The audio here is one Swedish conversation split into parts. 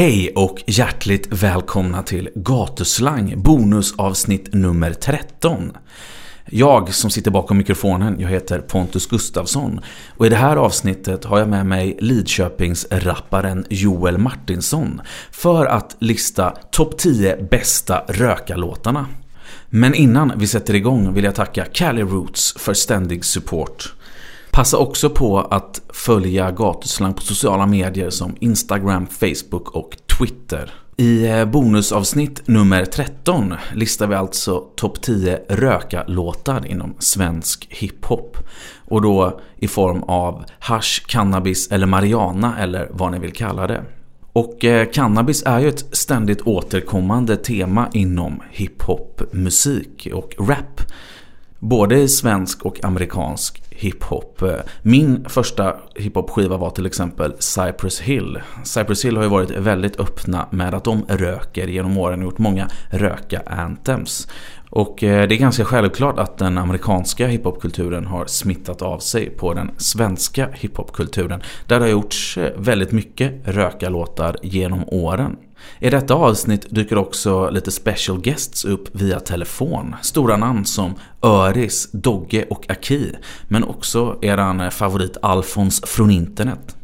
Hej och hjärtligt välkomna till Gatuslang bonusavsnitt nummer 13. Jag som sitter bakom mikrofonen, jag heter Pontus Gustafsson och i det här avsnittet har jag med mig Lidköpings-rapparen Joel Martinsson för att lista topp 10 bästa rökarlåtarna. Men innan vi sätter igång vill jag tacka Cali Roots för ständig support. Passa också på att följa Gatuslang på sociala medier som Instagram, Facebook och Twitter. I eh, bonusavsnitt nummer 13 listar vi alltså topp 10 röka-låtar inom svensk hiphop. Och då i form av hash, cannabis eller marijuana eller vad ni vill kalla det. Och eh, cannabis är ju ett ständigt återkommande tema inom hiphop-musik och rap. Både i svensk och amerikansk hiphop. Min första hiphop-skiva var till exempel Cypress Hill. Cypress Hill har ju varit väldigt öppna med att de röker genom åren och gjort många röka-anthems. Och eh, det är ganska självklart att den amerikanska hiphopkulturen har smittat av sig på den svenska hiphopkulturen. Där det har gjorts eh, väldigt mycket röka-låtar genom åren. I detta avsnitt dyker också lite special guests upp via telefon. Stora namn som Öris, Dogge och Aki. Men också eran favorit Alfons från internet.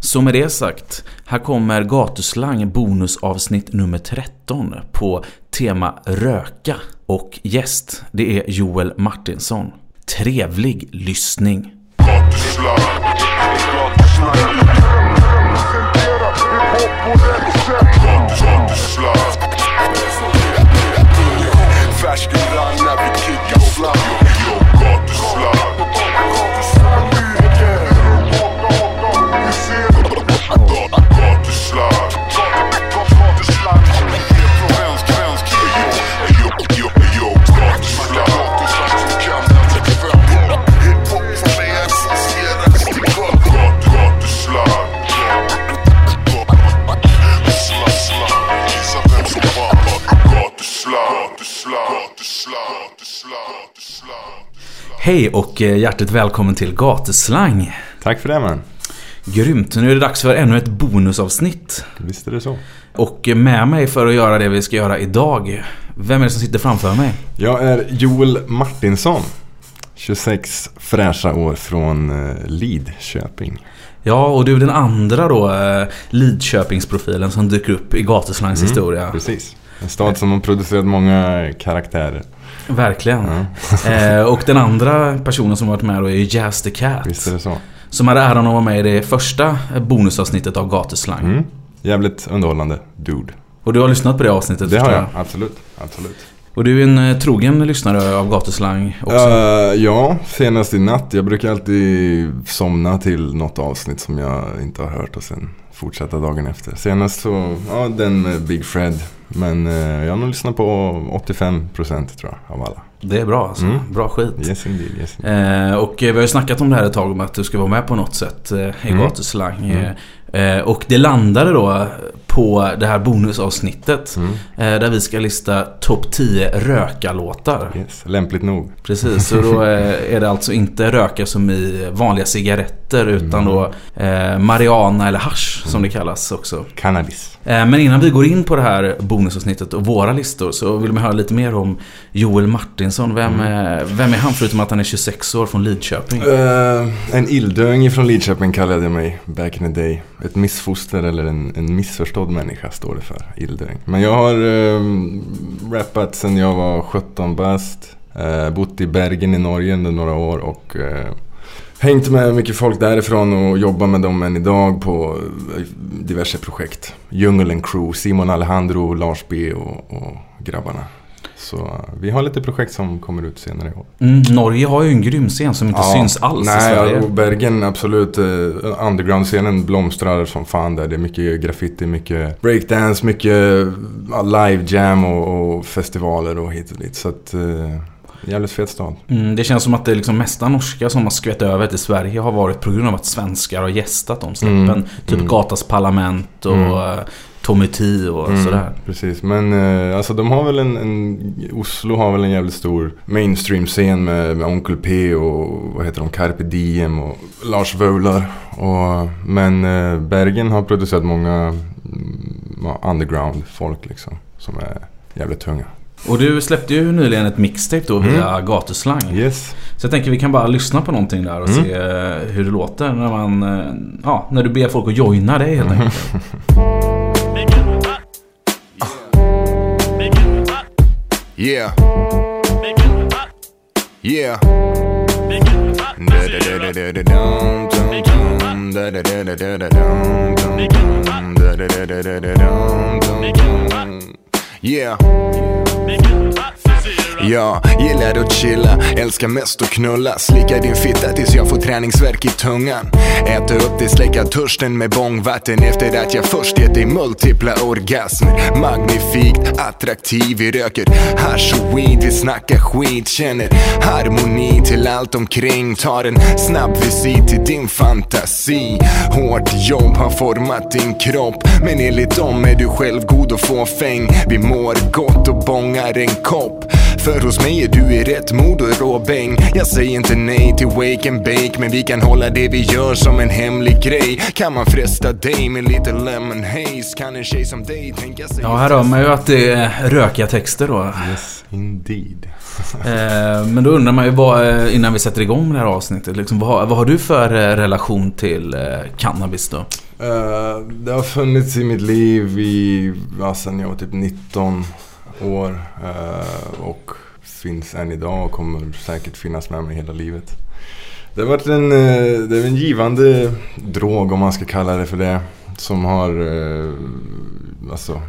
Så med det sagt, här kommer Gatuslang bonusavsnitt nummer 13 på tema röka. Och gäst, det är Joel Martinsson. Trevlig lyssning. Gatuslang. Gatuslang. Hej och eh, hjärtligt välkommen till Gatuslang. Tack för det man. Grymt, nu är det dags för ännu ett bonusavsnitt. Visst är det så. Och med mig för att göra det vi ska göra idag, vem är det som sitter framför mig? Jag är Joel Martinsson. 26 fräscha år från eh, Lidköping. Ja, och du är den andra då eh, Lidköpingsprofilen som dyker upp i Gatuslangs Mm, historia. Precis. En stad som har producerat många karaktärer. Verkligen. eh, och den andra personen som varit med då är ju Jazz the Cat. Visst är det så. Som hade äran att vara med i det första bonusavsnittet av Gatuslang. Mm. Jävligt underhållande dude. Och du har lyssnat på det avsnittet Det har förstår jag, absolut. absolut. Och du är en eh, trogen lyssnare av Gatuslang också. Eh, ja, senast i natt. Jag brukar alltid somna till något avsnitt som jag inte har hört och sen fortsätta dagen efter. Senast så, ja den med Big Fred. Men eh, jag har nog lyssnat på 85% tror jag av alla. Det är bra alltså. Mm. Bra skit. Yes indeed, yes indeed. Eh, och eh, vi har ju snackat om det här ett tag om att du ska vara med på något sätt eh, i Mm. Gatuslang. Mm. Eh, och det landade då på det här bonusavsnittet. Mm. Eh, där vi ska lista topp 10 rökarlåtar. Yes, lämpligt nog. Precis, så då eh, är det alltså inte röka som i vanliga cigaretter utan Mm. då eh, marijuana eller hash som det kallas också. Cannabis. Eh, Men innan vi går in på det här bonusavsnittet och våra listor så vill man höra lite mer om Joel Martinsson. Vem, Mm. är, vem är han förutom att han är 26 år från Lidköping? Eh, en illdöing från Lidköping kallade jag mig back in the day. Ett missfoster eller en, en missförstådd människa står det för. Illdräng. Men jag har um, rappat sedan jag var 17 bast. Uh, bott i Bergen i Norge under några år och eh, hängt med mycket folk därifrån och jobbat med dem än idag på eh, diverse projekt. Djungeln Crew, Simon Alejandro, Lars B och, och grabbarna. Så eh, vi har lite projekt som kommer ut senare i år. Mm, Norge har ju en grym scen som inte Ja, syns alls nej, i Sverige. och Bergen absolut. eh, Underground-scenen blomstrar som fan där. Det är mycket graffiti, mycket breakdance, mycket live jam och, och festivaler och hit och dit. Så att... eh, Jävligt fet stad. Mm, det känns som att det liksom mesta norska som har skvätt över till Sverige har varit på grund av att svenskar har gästat de släppen. Mm, Typ mm. Gatas parlament och Mm. Tommy T och Mm, sådär. Precis, men eh, alltså de har väl en, en... Oslo har väl en jävligt stor mainstream-scen med, med Onkel P och vad heter de? Carpe Diem och Lars Vaular. Och, men eh, Bergen har producerat många mm, ja, underground folk liksom. Som är jävligt tunga. Och du släppte ju nyligen ett mixtape då via gatuslang. Yes. Så jag tänker vi kan bara lyssna på någonting där och Mm. se eh, hur det låter när man... eh, Ja, när du ber folk att joina dig helt enkelt. dum, dum. Yeah. Jag gillar att chilla, älskar mest att knulla. Slicka din fitta tills jag får träningsvärk i tungan. Äta upp det, släcka törsten med bångvatten Efter att jag först gett dig multipla orgasmer. Magnifikt, attraktiv, vi röker hasch och weed Vi snackar skit, känner harmoni till allt omkring. Tar en snabb visit till din fantasi. Hårt jobb har format din kropp. Men enligt dem är du själv god och fåfäng Vi mår gott och bångar en kopp för hos mig är du i rätt mod och råbäng Jag säger inte nej till wake and bake Men vi kan hålla det vi gör som en hemlig grej Kan man fresta dig med lite lemon haze Kan en tjej som dig tänka sig Ja, här hör man ju att det är rökiga texter då. Yes, indeed. Eh, Men då undrar man ju vad, eh, innan vi sätter igång det här avsnittet. Liksom, vad, vad har du för eh, relation till cannabis då? Det har funnits i mitt liv i, ja, sen jag var typ 19 år. Eh, och finns än idag och kommer säkert finnas med mig hela livet. Det har varit en, eh, det är en givande drog om man ska kalla det för det. Som har eh, alltså,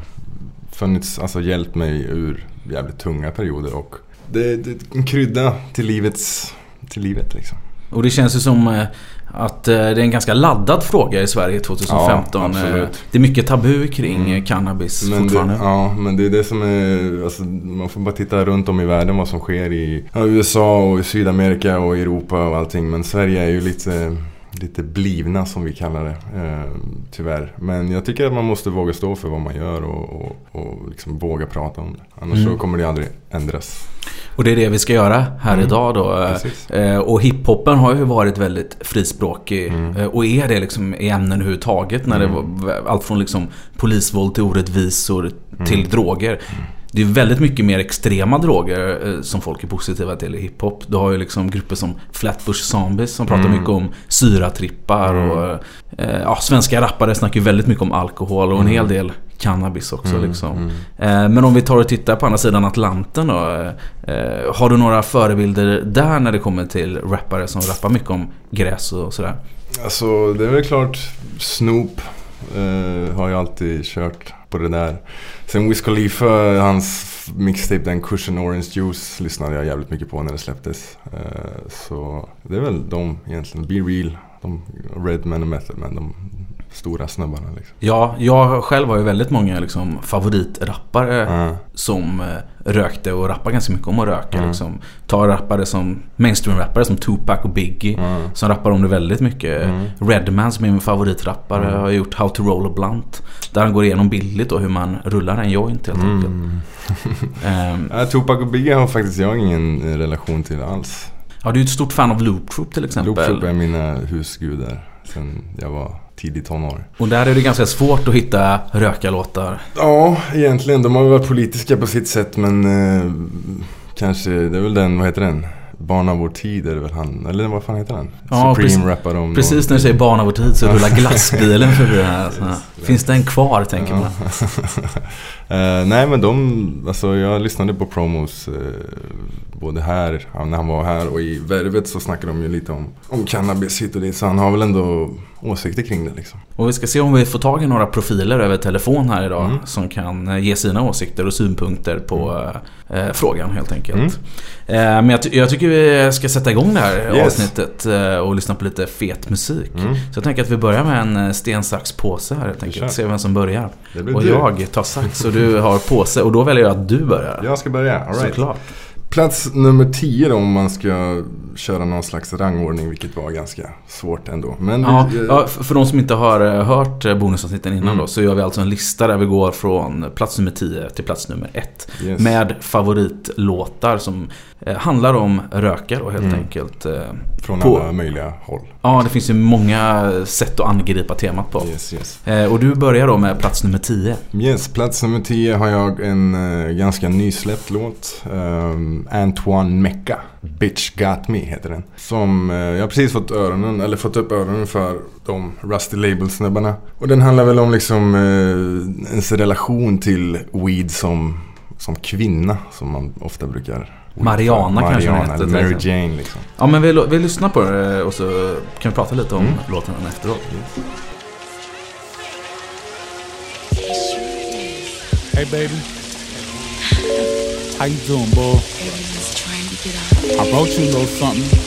funnits, alltså hjälpt mig ur jävligt tunga perioder. Och det, det är en krydda till, livets, till livet liksom. Och det känns ju som att eh, det är en ganska laddad fråga i Sverige 2015. Ja. Eh, Det är mycket tabu kring Mm. eh, cannabis Men det, fortfarande. ja, men det är det som är... Alltså, man får bara titta runt om i världen vad som sker i USA och i Sydamerika och Europa och allting. Men Sverige är ju lite, lite blivna som vi kallar det. Eh, tyvärr. Men jag tycker att man måste våga stå för vad man gör och, och, och liksom våga prata om det. Annars Mm. så kommer det aldrig ändras. Och det är det vi ska göra här Mm. idag då. Precis. Eh, Och hiphopen har ju varit väldigt frispråkig. Mm. eh, Och är det liksom i ämnen överhuvudtaget. När det var allt från liksom polisvåld till orättvisor till Mm. droger. Det är väldigt mycket mer extrema droger eh, som folk är positiva till i hiphop. Du har ju liksom grupper som Flatbush Zombies som pratar Mm. mycket om syratrippar. Mm. Och, eh, ja, svenska rappare snackar ju väldigt mycket om alkohol och en Mm. hel del cannabis också. Mm, liksom. mm. Eh, Men om vi tar och tittar på andra sidan Atlanten då. Har du några förebilder där när det kommer till rappare som rappar mycket om gräs och sådär? Alltså det är väl klart Snoop eh, har ju alltid kört på det där. Sen Wiz Khalifa, hans mixtape den Cushion Orange Juice lyssnade jag jävligt mycket på när det släpptes. Eh, så det är väl de egentligen. Be Real, de, Redman och Method Man, de stora snubbarna liksom. Ja, jag själv har ju väldigt många liksom, favoritrappare Ja. som eh, rökte och rappar ganska mycket om att röka. Mm. Liksom. Ta rappare som mainstream-rappare som Tupac och Biggie. Ja. Som rappar om det väldigt mycket. Mm. Redman som är min favoritrappare Mm. har gjort How to roll a blunt. Där han går igenom bildligt och hur man rullar en joint helt enkelt. Mm. Ehm, Ja, Tupac och Biggie har faktiskt jag ingen eh, relation till alls. Ja, du är ett stort fan av Loop Troop till exempel. Loop Troop är mina husgudar sen jag var tidig tonår. Och där är det ganska svårt att hitta rökarlåtar. Ja, egentligen. De har väl varit politiska på sitt sätt men eh, kanske, det är väl den, vad heter den? Barn av vår tid är det väl han, eller vad fan heter han? Ja, Supreme rappar om Precis när du säger barn av vår tid så rullar glassbilen förbi här. Så, finns den kvar tänker man. Eh, nej men de, alltså jag lyssnade på promos eh, både här, när han var här och i Värvet så snackade de ju lite om, om cannabis hit och dit. Så han har väl ändå åsikter kring det liksom. Och vi ska se om vi får tag i några profiler över telefon här idag Mm. som kan eh, ge sina åsikter och synpunkter på eh, frågan helt enkelt. Mm. Eh, men jag, jag tycker vi ska sätta igång det här Yes. avsnittet eh, och lyssna på lite fet musik. Mm. Så jag tänker att vi börjar med en eh, sten, sax, påse här helt enkelt. Se vem som börjar. Och du. jag tar sax och du har påse och då väljer jag att du börjar. Jag ska börja, alright. Såklart. Plats nummer 10 då om man ska köra någon slags rangordning vilket var ganska svårt ändå. Men Ja, vi, ja, för de som inte har eh, hört eh, bonusavsnitten innan Mm. då så gör vi alltså en lista där vi går från plats nummer 10 till plats nummer 1. Yes. Med favoritlåtar som handlar om rökare och helt Mm. enkelt. Eh, från på- alla möjliga håll. ja, det finns ju många sätt att angripa temat på. Yes, yes. Eh, och du börjar då med plats nummer 10. Yes, plats nummer 10 har jag en eh, ganska nysläppt låt. Um, Antoine Mecca. Bitch Got Me heter den. Som eh, jag har precis fått öronen, eller fått upp öronen för de Rusty Label-snubbarna. Och den handlar väl om liksom eh, ens relation till weed som, som kvinna. Som man ofta brukar... Mariana kanske Mariana, heter, eller Mary till Jane liksom. Ja, men vi, vi lyssnar på det och så kan vi prata lite om Mm. låten efteråt. Hey, baby. How you doing, boy? I wrote you a little something.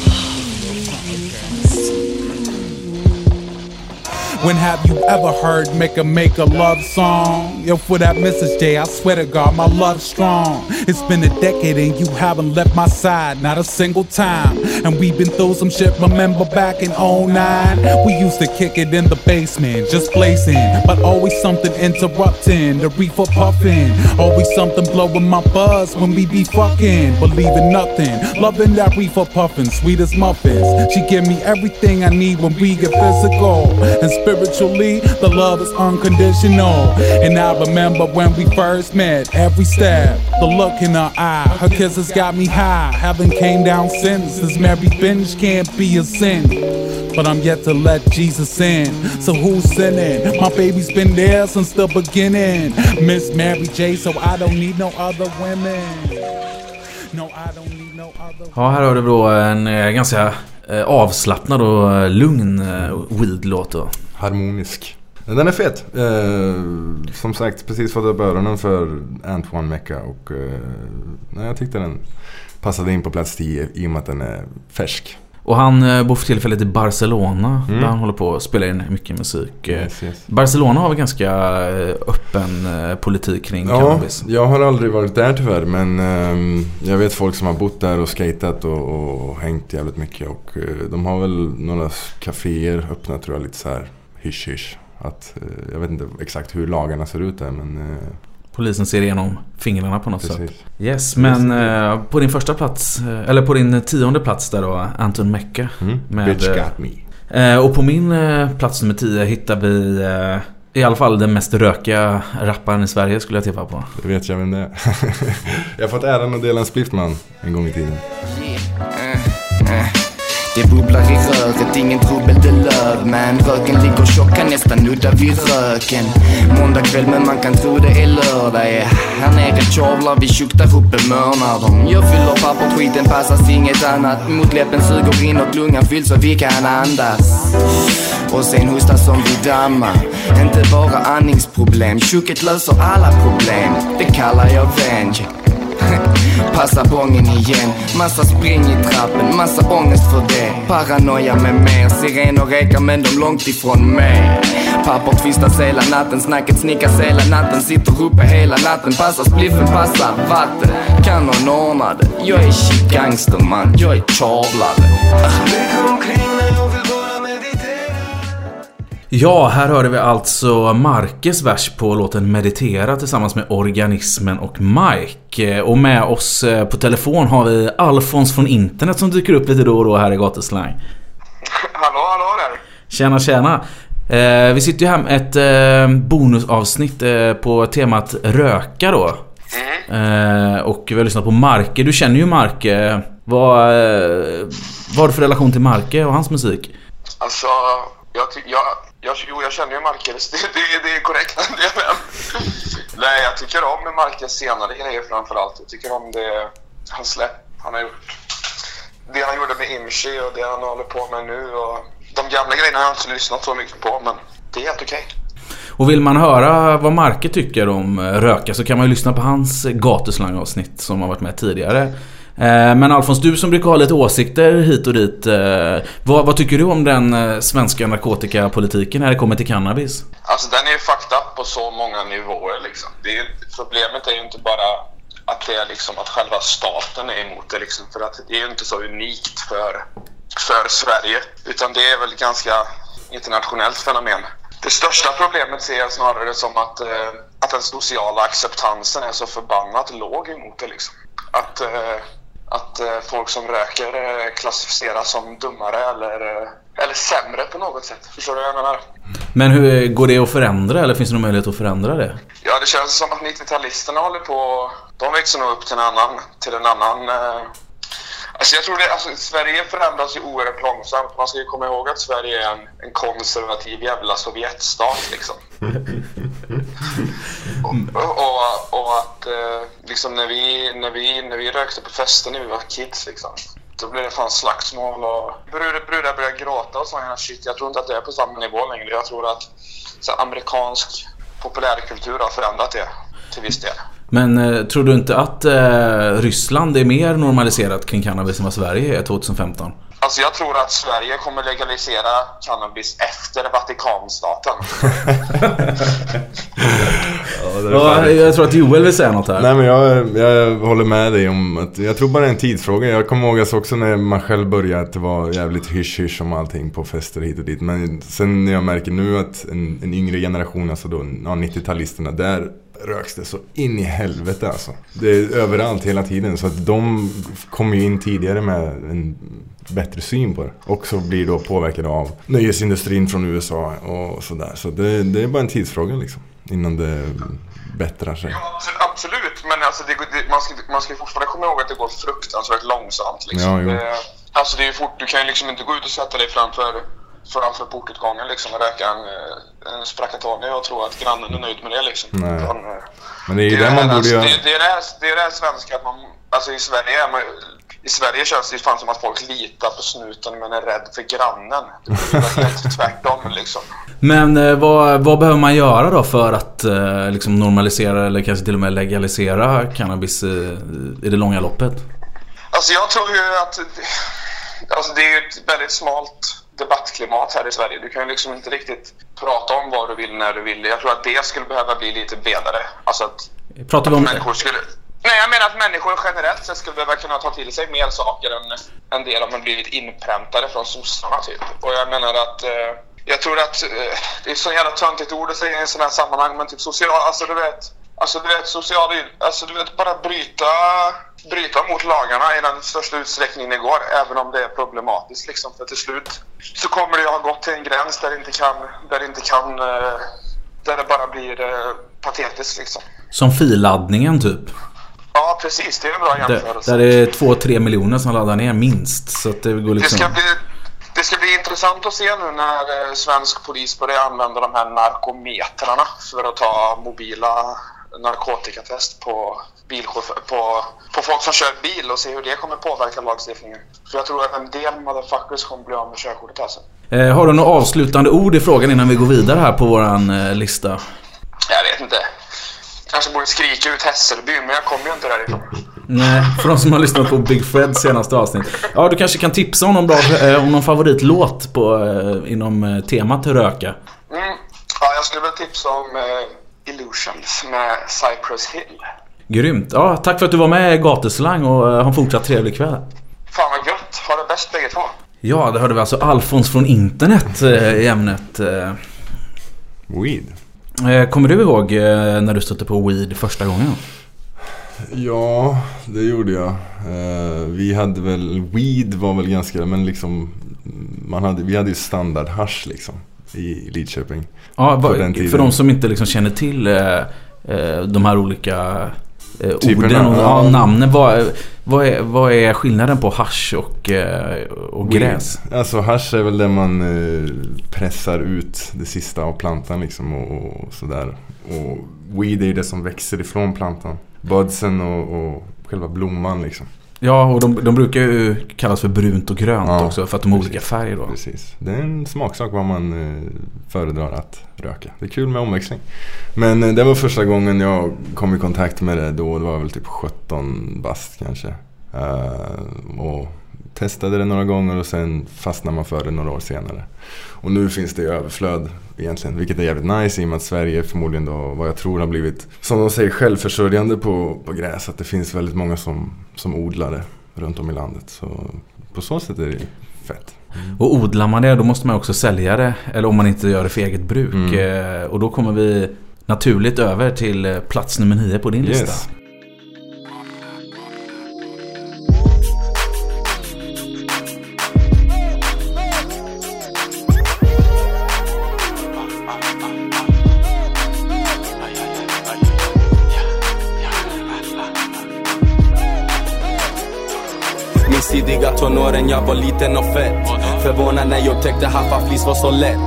When have you ever heard make a make a love song? Yo, for that Mrs. J, I swear to God, my love's strong. It's been a decade and you haven't left my side, not a single time. And we've been through some shit, remember back in 09? We used to kick it in the basement, just blazing. But always something interrupting, the reefer puffing. Always something blowing my buzz when we be fucking. Believing nothing, loving that reefer puffing, sweet as muffins. She give me everything I need when we get physical. And spiritually, the love is unconditional. And I remember when we first met, every step, the look in her eye, her kisses got me high. Haven't came down since. This Mary binge can't be a sin. But I'm yet to let Jesus in. So who's sinning? My baby's been there since the beginning. Miss Mary J, so I don't need no other women. No, I don't need no other Ja, här har du då en eh, ganska eh, avslappnad och eh, lugn eh, weed-låt då. Harmonisk. Den är fet. Eh, som sagt, precis fått upp öronen för Antoine Mecca och eh, jag tyckte den passade in på plats 10 i och med att den är färsk. Och han eh, bor för tillfället i Barcelona Mm. där han håller på att spela in mycket musik. Eh, Yes, yes. Barcelona har väl ganska eh, öppen politik kring Ja, cannabis. jag har aldrig varit där tyvärr men ehm, jag vet folk som har bott där och skatat och, och hängt jävligt mycket och eh, de har väl några kaféer öppna tror jag lite så här hysch hysch. Att, eh, jag vet inte exakt hur lagarna ser ut där men eh, Polisen ser igenom fingrarna på något sätt. precis. Yes, men eh, på din första plats, eh, eller på din tionde plats där då, Anton Mecca. Mm. Med, Bitch got me. Eh, och på min eh, plats nummer 10 hittar vi i alla fall den mest rökiga rapparen i Sverige skulle jag tippa på. Det vet jag vem det är. jag har fått äran att dela en spliff en gång i tiden. Det bubblar i röret, ingen trubbel det löv. Men röken ligger tjock, kan nästan nudda vid röken. Måndag kväll men man kan tro det är lördag yeah. Här nere tjavlar vi tjockt, där uppe mörnar de Jag fyller papper, skiten passas inget annat. Mot läppen suger inåt, lungan fylls så vi kan andas. Och sen hosta som vi dammar. Inte bara andningsproblem, tjocket löser alla problem. Det kallar jag venge. Passa bången igen. Massa spring i trappen, massa ångest för det. Paranoia med mer Sirener rekar men de långt ifrån mig. Papper tvistas hela natten, snacket snickas hela natten Sitter uppe hela natten, passar spliffen, passar vatten. Kan någon ordna det? Jag är shit gangster man, jag är tjavlare. Ja, här hörde vi alltså Marques vers på låten Meditera tillsammans med Organismen och Mike. Eh, Och med oss eh, på telefon har vi Alfons från internet som dyker upp lite då och då här i Gatuslang. Hallå, hallå där. Tjena, tjena. Eh, vi sitter ju här med ett eh, bonusavsnitt eh, på temat röka då. Eh, och vi har lyssnat på Marke. Du känner ju Marke. Vad, vad har du för relation till Marke och hans musik? Alltså, jag, jag, jag, jo, jag känner ju Marcus. Det, det, det är korrekt. Det är. Nej, jag tycker om Marcus senare grejer framförallt. Jag tycker om det han släpp han har gjort. Det han gjorde med Imshi och det han håller på med nu. Och de gamla grejerna har jag inte lyssnat så mycket på, men det är helt okej. Och vill man höra vad Marke tycker om eh, röka så kan man ju lyssna på hans gatuslangavsnitt som har varit med tidigare. Eh, men Alfons, du som brukar ha lite åsikter hit och dit. Eh, vad, vad tycker du om den eh, svenska narkotikapolitiken när det kommer till cannabis? Alltså den är ju fucked up på så många nivåer liksom. Det är, problemet är ju inte bara att det är liksom att själva staten är emot det liksom. För att det är ju inte så unikt för, för Sverige. Utan det är väl ganska internationellt fenomen. Det största problemet ser jag snarare som att, eh, att den sociala acceptansen är så förbannat låg emot det liksom. Att, eh, att eh, folk som röker eh, klassificeras som dummare eller, eh, eller sämre på något sätt. Förstår du vad jag menar? Men hur går det att förändra eller finns det någon möjlighet att förändra det? Ja, det känns som att 90-talisterna håller på... De växer nog upp till en annan... Till en annan eh... Alltså jag tror det, alltså Sverige förändras ju oerhört långsamt. Man ska ju komma ihåg att Sverige är en, en konservativ jävla Sovjetstat liksom. och, och, och att eh, liksom när vi, när, vi, när vi rökte på fester när vi var kids liksom. Då blev det fan slagsmål och brudar, brudar började gråta och här shit. Jag tror inte att det är på samma nivå längre. Jag tror att så, amerikansk populärkultur har förändrat det till viss del. Men eh, tror du inte att eh, Ryssland är mer normaliserat kring cannabis än vad Sverige är 2015? Alltså jag tror att Sverige kommer legalisera cannabis efter Vatikanstaten. Ja, jag tror att Joel vill säga något här. Nej men jag, jag håller med dig om att jag tror bara det är en tidsfråga. Jag kommer ihåg alltså också när man själv började att det var jävligt hysch-hysch om allting på fester hit och dit. Men sen när jag märker nu att en, en yngre generation, alltså då ja, 90-talisterna, där röks det så in i helvete alltså. Det är överallt hela tiden. Så att de kommer ju in tidigare med en bättre syn på det. Och så blir då påverkade av nöjesindustrin från USA och sådär. Så det, det är bara en tidsfråga liksom. Innan det bättrar sig. Ja, absolut, men alltså det, det, man, ska, man ska fortfarande komma ihåg att det går fruktansvärt långsamt. Liksom. Ja, det, alltså det är fort, du kan ju liksom inte gå ut och sätta dig framför, framför portutgången liksom, och röka en, eh, en Spraccatoni och tro att grannen är nöjd med det. Liksom. Utan, eh, Men det är ju det, man borde alltså, göra. det, är det, här, det är det här svenska att man, alltså i Sverige är man, i Sverige känns det ju fan som att folk litar på snuten men är rädd för grannen. Det vara helt tvärtom liksom. Men eh, vad, vad behöver man göra då för att eh, liksom normalisera eller kanske till och med legalisera cannabis eh, i det långa loppet? Alltså jag tror ju att alltså det är ju ett väldigt smalt debattklimat här i Sverige. Du kan ju liksom inte riktigt prata om vad du vill när du vill. Jag tror att det skulle behöva bli lite bredare. Alltså att Pratar vi om... människor skulle... Nej, jag menar att människor generellt sett skulle behöva kunna ta till sig mer saker än, än det de har blivit inpräntade från sossarna typ. Och jag menar att eh, jag tror att eh, det är så jävla töntigt ord att säga i sådana här sammanhang men typ social, alltså du vet Alltså du vet social, alltså du vet bara bryta, bryta mot lagarna i den största utsträckning det går även om det är problematiskt liksom för till slut så kommer det ju ha gått till en gräns där det inte kan, där det inte kan, eh, där det bara blir eh, patetiskt liksom. Som filaddningen typ. Ja precis, det är en bra Där, jämförelse. där det är 2-3 miljoner som laddar ner minst. Så att det går Det liksom... ska, bli, det ska bli intressant att se nu när eh, svensk polis börjar använda de här narkometrarna för att ta mobila narkotikatest på, på, på folk som kör bil och se hur det kommer påverka lagstiftningen. För jag tror att en del motherfuckers kommer bli av med körkortet alltså. Eh, har du några avslutande ord i frågan innan vi går vidare här på våran eh, lista? Jag vet inte. Kanske borde skrika ut Hässelby, men jag kommer ju inte därifrån. Nej, för de som har lyssnat på Big Freds senaste avsnitt. Ja, du kanske kan tipsa om någon, bra, eh, om någon favoritlåt på, eh, inom eh, temat röka. Mm. Ja, jag skulle väl tipsa om Illusions med Cypress Hill. Grymt. Ja, tack för att du var med i Gatuslang och ha en fortsatt trevlig kväll. Fan vad gött. Ha det bäst bägge två. Ja, det hörde vi alltså Alfons från internet i ämnet. Weed. Eh, Kommer du ihåg eh, när du stötte på weed första gången? Ja, det gjorde jag. Eh, vi hade väl, weed var väl ganska, men liksom man hade, vi hade ju standard hasch liksom i Lidköping. Ja, för de som inte liksom känner till de här olika eh, Typerna, orden och ja. ja, namnen. Vad, vad, är, vad är skillnaden på hasch och, eh, och gräs? Alltså hasch är väl där man eh, pressar ut det sista av plantan liksom och, och sådär. Och weed är det som växer ifrån plantan. Budsen och, och själva blomman liksom. Ja, och de, de brukar ju kallas för brunt och grönt Ja, också för att de har precis. olika färg då. Precis. Det är en smaksak vad man eh, föredrar att röka. Det är kul med omväxling. Men eh, det var första gången jag kom i kontakt med det då. Det var väl typ 17 bast kanske. Eh, och testade det några gånger och sen fastnade man för det några år senare. Och nu finns det i överflöd egentligen, vilket är jävligt nice i och med att Sverige förmodligen då, vad jag tror har blivit, som de säger, självförsörjande på, på gräs. Att det finns väldigt många som, som odlar det runt om i landet. Så på så sätt är det fett. Och odlar man det då måste man också sälja det. Eller om man inte gör det för eget bruk. Mm. Eh, Och då kommer vi naturligt över till eh, plats nummer nio på din lista. Yes. Min tonåren, jag var liten och fett. Förvånad när jag upptäckte haffaflis var så lätt.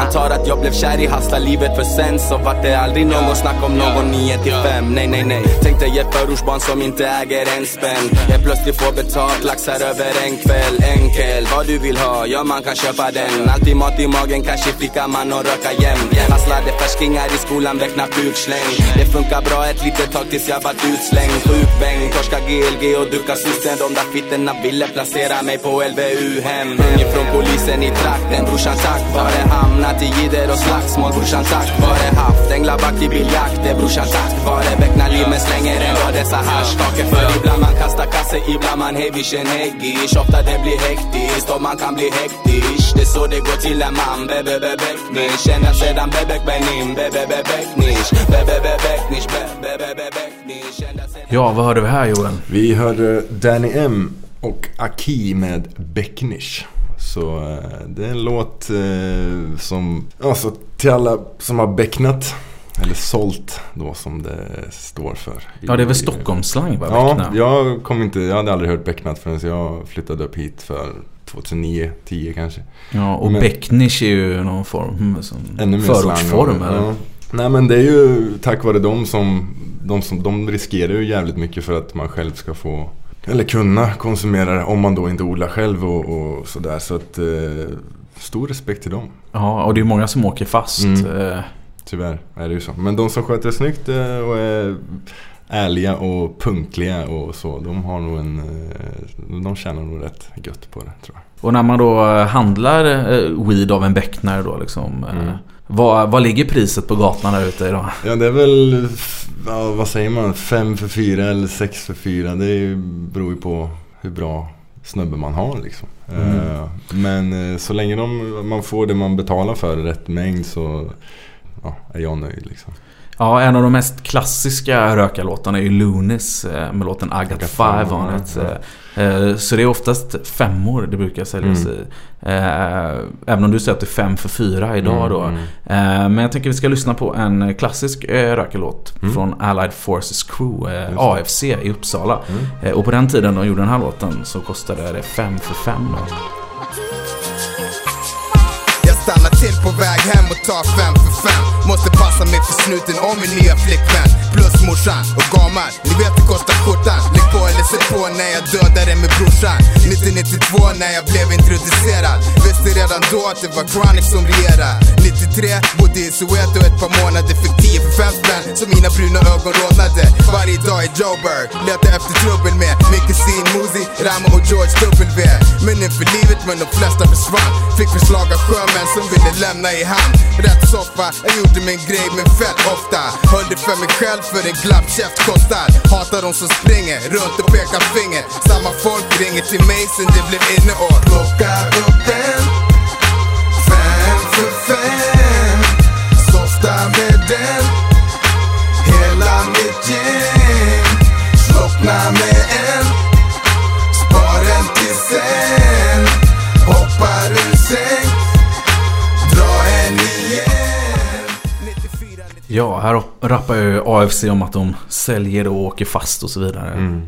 Antar att jag blev kär i hasta livet för sen Så vart det aldrig någon snack om någon 9 till 5 Nej nej nej. Tänk dig ett förortsbarn som inte äger en spänn. Jag plötsligt får betalt, laxar över en kväll. Enkel, vad du vill ha, ja man kan köpa den. Alltid mat i magen, kanske fika man och röka jämt. Hasslade färskingar i skolan, blev knappt utsläng Det funkar bra ett litet tag tills jag vart utslängd. Sjukbäng, torska GLG och duka susten De där fittorna ville placera mig på LVU-hem Sprungit från polisen i trakten. Brorsan tack vare hamnat i jidder och slagsmål. Brorsan tack vare haft änglavakt i biljakter. Brorsan tack vare väckna liv men slänger ändå dessa haschkakor För ibland man kastar kasse, ibland man hevish en heggish. Ofta det blir hektiskt och man kan bli hektisch Det är så det går till när man bebe bebecknish Ända sedan bebek benim, bebe bebecknish Bebe bebecknish, bebe sedan Ja, vad hörde vi här Joel? Vi hörde Danny M och Aki med Becknish. Så eh, det är en låt eh, som, alltså till alla som har becknat. Eller sålt då som det står för. Ja, det är väl Stockholmsslang va? Ja, jag kom inte, jag hade aldrig hört becknat förrän jag flyttade upp hit för 2009, 10 kanske. Ja, och Becknish är ju någon form, hmm, som Ännu mer förortsform slang. eller? Ja. Nej men det är ju tack vare dem som, de som, de riskerar ju jävligt mycket för att man själv ska få eller kunna konsumera det om man då inte odlar själv och, och sådär. Så att eh, stor respekt till dem. Ja, och det är många som åker fast. Mm. Eh, Tyvärr är det ju så. Men de som sköter det snyggt eh, och är ärliga och punktliga och så. De har nog en, eh, de tjänar nog rätt gött på det tror jag. Och när man då handlar weed av en becknare då liksom. Mm. Vad, vad ligger priset på gatan där ute idag? Ja det är väl, ja, vad säger man, fem för fyra eller sex för fyra. Det beror ju på hur bra snubbe man har liksom. Mm. Eh, Men eh, så länge de, man får det man betalar för i rätt mängd så ja, är jag nöjd liksom. Ja, en av de mest klassiska rökarlåtarna är ju Lunis eh, med låten I got five on it. Eh, Så det är oftast femmor det brukar säljas Mm. i. Eh, Även om du säger att det är fem för fyra idag Mm, då. mm. Eh, Men jag tänker vi ska lyssna på en klassisk rökarlåt Mm. från Allied Forces Crew. AFC i Uppsala. Mm. Och på den tiden de gjorde den här låten så kostade det fem för fem. då. Jag stannar till på väg hem och tar fem för fem Måste passa mig för snuten om min nya flickvän morsan och gammal, ni vet det kostar skjortan. Lägg på eller sätt på när jag dödade med brorsan. 1992 när jag blev introducerad. Visste redan då att det var Chronic som regerade 93 bodde i Soweto ett par månader Fick 10 för fem spänn så mina bruna ögon rodnade. Varje dag i Joburg, letar efter trubbel med. Min kusin Muzi, Ramo och George W. Men inför livet men de flesta försvann. Fick förslag av sjömän som ville lämna i hamn. Rätt soffa, jag gjorde min grej men fett ofta. Höll det för mig själv för en glappkäft kostar. Hatar de som springer runt och pekar finger. Samma folk ringer till mig sen det blev inne och Plocka upp här rappar ju AFC om att de säljer och åker fast och så vidare. Mm.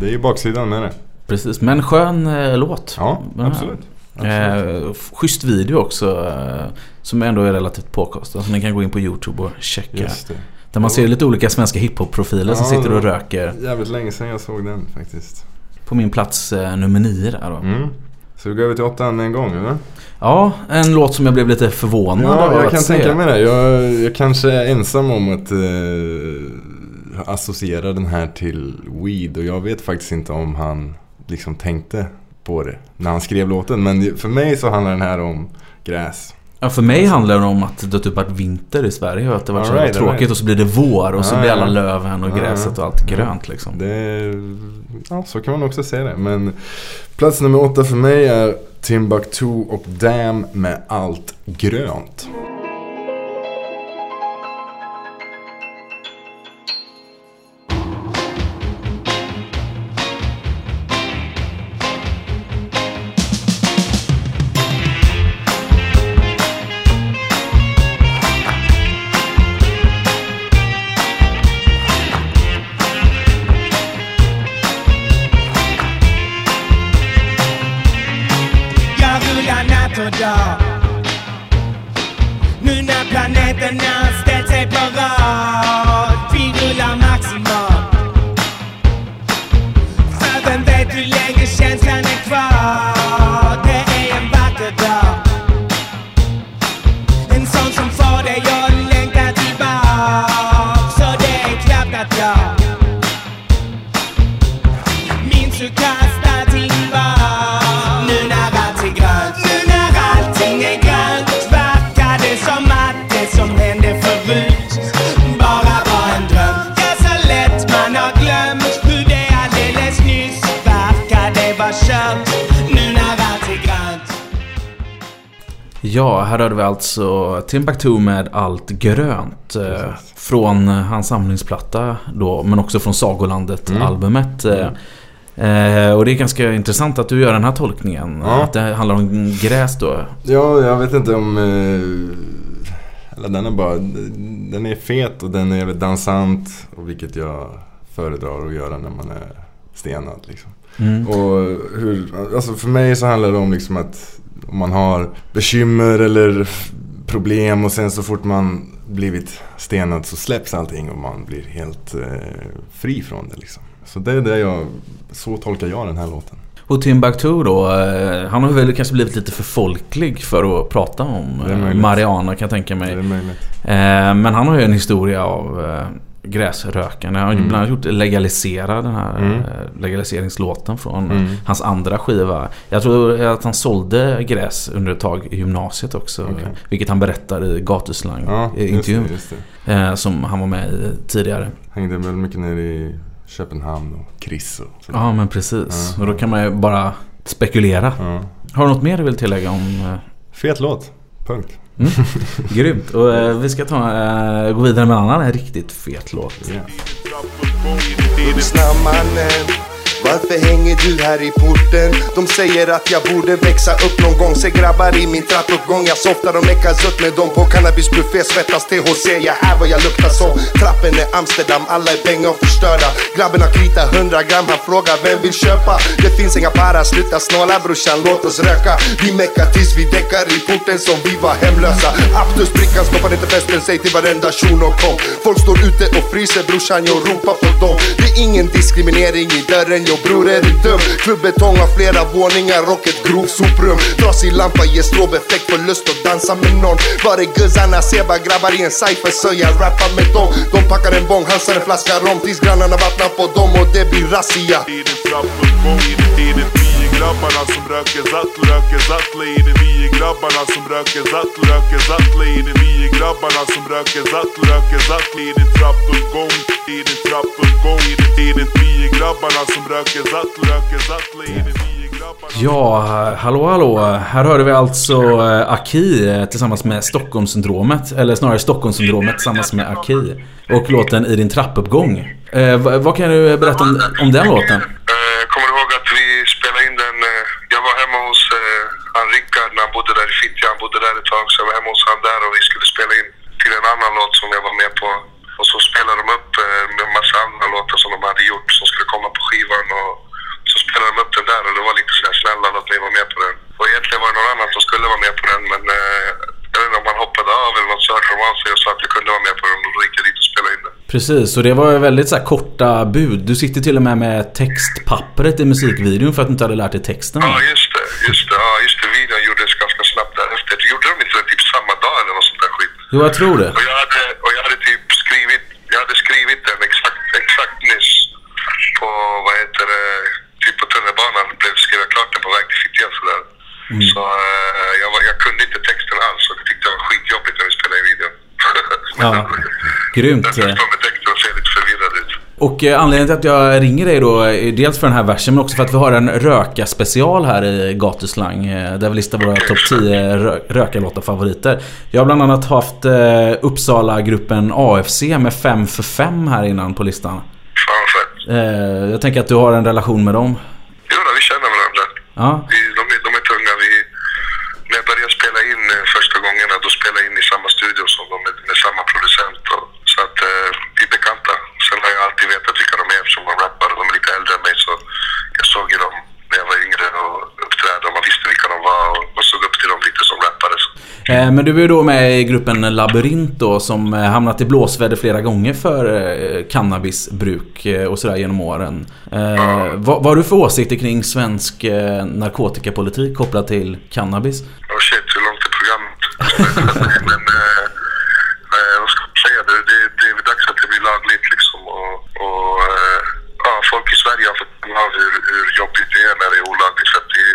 Det är ju baksidan med det. Precis, men skön eh, låt. Ja, absolut. absolut. Eh, schysst video också. Eh, som ändå är relativt påkostad. Så ni kan gå in på YouTube och checka. Där man ser lite olika svenska hiphop-profiler som Ja, sitter och röker. Jävligt länge sedan jag såg den faktiskt. På min plats eh, nummer nio där då. Mm. Så vi går över till åttan med en gång eller? Ja, en låt som jag blev lite förvånad Ja, jag att kan se. tänka mig det. Jag, jag kanske är ensam om att eh, associera den här till weed. Och jag vet faktiskt inte om han liksom tänkte på det när han skrev låten. Men för mig så handlar den här om gräs. Ja, för mig handlar det om att det typ varit vinter i Sverige och att det var så All jävla right, tråkigt right. och så blir det vår och så Ja, blir alla löven och Ja, gräset och allt Ja. grönt liksom. Det, ja, så kan man också säga det. Men plats nummer åtta för mig är Timbuktu och Damn med allt grönt. Alltså Timbuktu med allt grönt. Eh, från hans samlingsplatta då, men också från Sagolandet-albumet. Eh, eh, och det är ganska intressant att du gör den här tolkningen. Ja. Att det handlar om gräs då. Ja, jag vet inte om... Eh, eller den är bara... Den är fet och den är dansant. Och vilket jag föredrar att göra när man är stenad liksom. Mm. Och hur... Alltså för mig så handlar det om liksom att om man har bekymmer eller problem och sen så fort man blivit stenad så släpps allting och man blir helt eh, fri från det liksom. Så det är det jag... Så tolkar jag den här låten. Och Timbuktu då, eh, han har väl kanske blivit lite för folklig för att prata om eh. Mariana kan jag tänka mig. Eh, Men han har ju en historia av gräsrökarna. Han har Mm. bland annat gjort Legalisera, den här Mm. eh, legaliseringslåten från Mm. hans andra skiva. Jag tror att han sålde gräs under ett tag i gymnasiet också. Okej. Vilket han berättar i Gatuslang Ja, just intervjun. eh, Som han var med i tidigare. Hängde väl mycket nere i Köpenhamn och Chris och sådär. Ja men precis. Ja, och då kan man ju bara spekulera. Ja. Har du något mer du vill tillägga om eh, Fet låt. Punkt. Mm. Grymt. Och eh, vi ska ta, eh, gå vidare med en annan riktigt fet låt. Snabbmannen varför hänger du här i porten? De säger att jag borde växa upp någon gång. Se grabbar i min trappuppgång. Jag softar och meckas upp med dem på cannabisbuffé. Svettas THC, jag är vad jag luktar som. Trappen är Amsterdam, alla är pengar och förstörda. Grabben har krita 100 gram, han frågar vem vill köpa? Det finns inga para, sluta snåla brorsan, låt oss röka. Vi meckar tills vi däckar i porten som vi var hemlösa. Aptus-brickan stoppar inte festen, säg till varenda shuno kom. Folk står ute och fryser brorsan, jag ropar på dem. Det är ingen diskriminering i dörren, jag bror är du dum? Klubbetong har flera våningar och ett grovt soprum Trasig lampa ger strobeffekt för lust att dansa med någon Var är guzzarna? Ser bara grabbar i en cypher så jag rappar med dem De packar en bong, halsar en flaska rom tills grannarna vattnar på dem och det blir razzia grabbarna som röker zattle, röker zattle i det Vi är grabbarna som röker zattle, röker zattle i det Vi är grabbarna som röker zattle, röker zattle i din trappuppgång I din trappuppgång i din, i din Vi är grabbarna som röker zattle, röker är grabbarna Ja, hallå hallå. Här hörde vi alltså eh, Aki eh, tillsammans med Stockholmssyndromet. Eller snarare Stockholmssyndromet tillsammans med Aki. Och låten I din trappuppgång. Eh, vad, vad kan du berätta om, om den låten? Eh, Jag kommer ihåg att vi spelade in den. eh, Jag var hemma hos eh, han Rickard när han bodde där i Fittja. Han bodde där ett tag. Så jag var hemma hos han där och vi skulle spela in till en annan låt som jag var med på. Och så spelade de upp eh, en massa andra låtar som de hade gjort som skulle komma på skivan. Och så spelade de upp den där och det var lite sådär snälla låt mig vara med på den. Och egentligen var det någon annan som skulle vara med på den men eh, jag vet inte om han hoppade av eller något så hörde de av sig och sa att jag kunde vara med på den och då gick jag dit och spelade in den. Precis, och det var väldigt så korta bud. Du sitter till och med med textpappret i musikvideon för att du inte hade lärt dig texten. Ja, just det. Just det. Ja, Jo, jag tror det. Och jag hade, och jag hade typ skrivit, jag hade skrivit den exakt, exakt nyss på, vad heter det, typ på tunnelbanan. Blev skrev klart den på väg till Fittja sådär. Mm. Så uh, jag, jag kunde inte texten alls och det tyckte jag var skitjobbigt när vi spelade i videon. ja, grymt. Och eh, anledningen till att jag ringer dig då är dels för den här versen men också för att vi har en röka-special här i Gatuslang. eh, Där vi listar våra topp 10 rö- rökarlåtar favoriter. Jag har bland annat haft eh, Uppsala-gruppen AFC med 5 för 5 här innan på listan. Fan fett. Eh, Jag tänker att du har en relation med dem. Jo då, vi känner varandra. Ja. Vi, de, är, de är tunga. Vi, när jag började spela in eh, första gångerna, då spelade jag in i samma studio som de med, med samma producent. Och, så att eh, vi är bekanta. Sen har jag alltid vetat vilka de är eftersom de rappar. De är lite äldre än mig så jag såg ju dem när jag var yngre och uppträdde och man visste vilka de var och, och såg upp till dem lite som rappare. Eh, Men du är ju då med i gruppen Labyrint då som eh, hamnat i blåsväder flera gånger för eh, cannabisbruk eh, och sådär genom åren. Eh, vad, vad har du för åsikter kring svensk narkotikapolitik kopplat till cannabis? Oh shit, hur långt är programmet? Men eh, eh, vad ska man säga? Det, det, det är väl dags att det blir lagligt liksom. Och, och eh, ja, folk i Sverige har fått känna av hur, hur jobbigt det är när det är olagligt. För att det,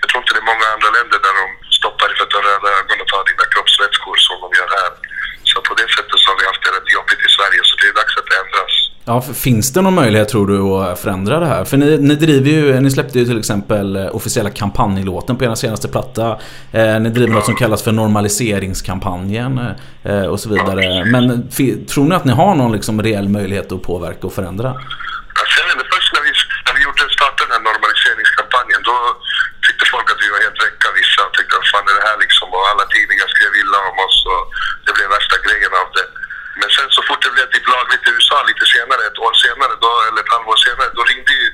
jag tror inte det är många andra länder där de stoppar dig för att du har röda ögon och tar dina kroppsvätskor som de gör här. Så på det sättet så har vi haft det rätt jobbigt i Sverige. Så det är dags att det ändras. Ja, finns det någon möjlighet tror du att förändra det här? För ni, ni driver ju, ni släppte ju till exempel eh, officiella kampanjlåten på er senaste platta. Eh, ni driver något som kallas för normaliseringskampanjen eh, och så vidare. Men fi, tror ni att ni har någon liksom reell möjlighet att påverka och förändra? Jag vet inte, först när vi, när vi gjorde, startade den här normaliseringskampanjen då tyckte folk att vi var helt väcka vissa och tyckte vad fan är det här liksom och alla tidningar skrev illa om oss och det blev värsta grejen av det. Men sen så fort det blev typ lagligt i USA lite senare, ett år senare då, eller ett halvår senare, då ringde ju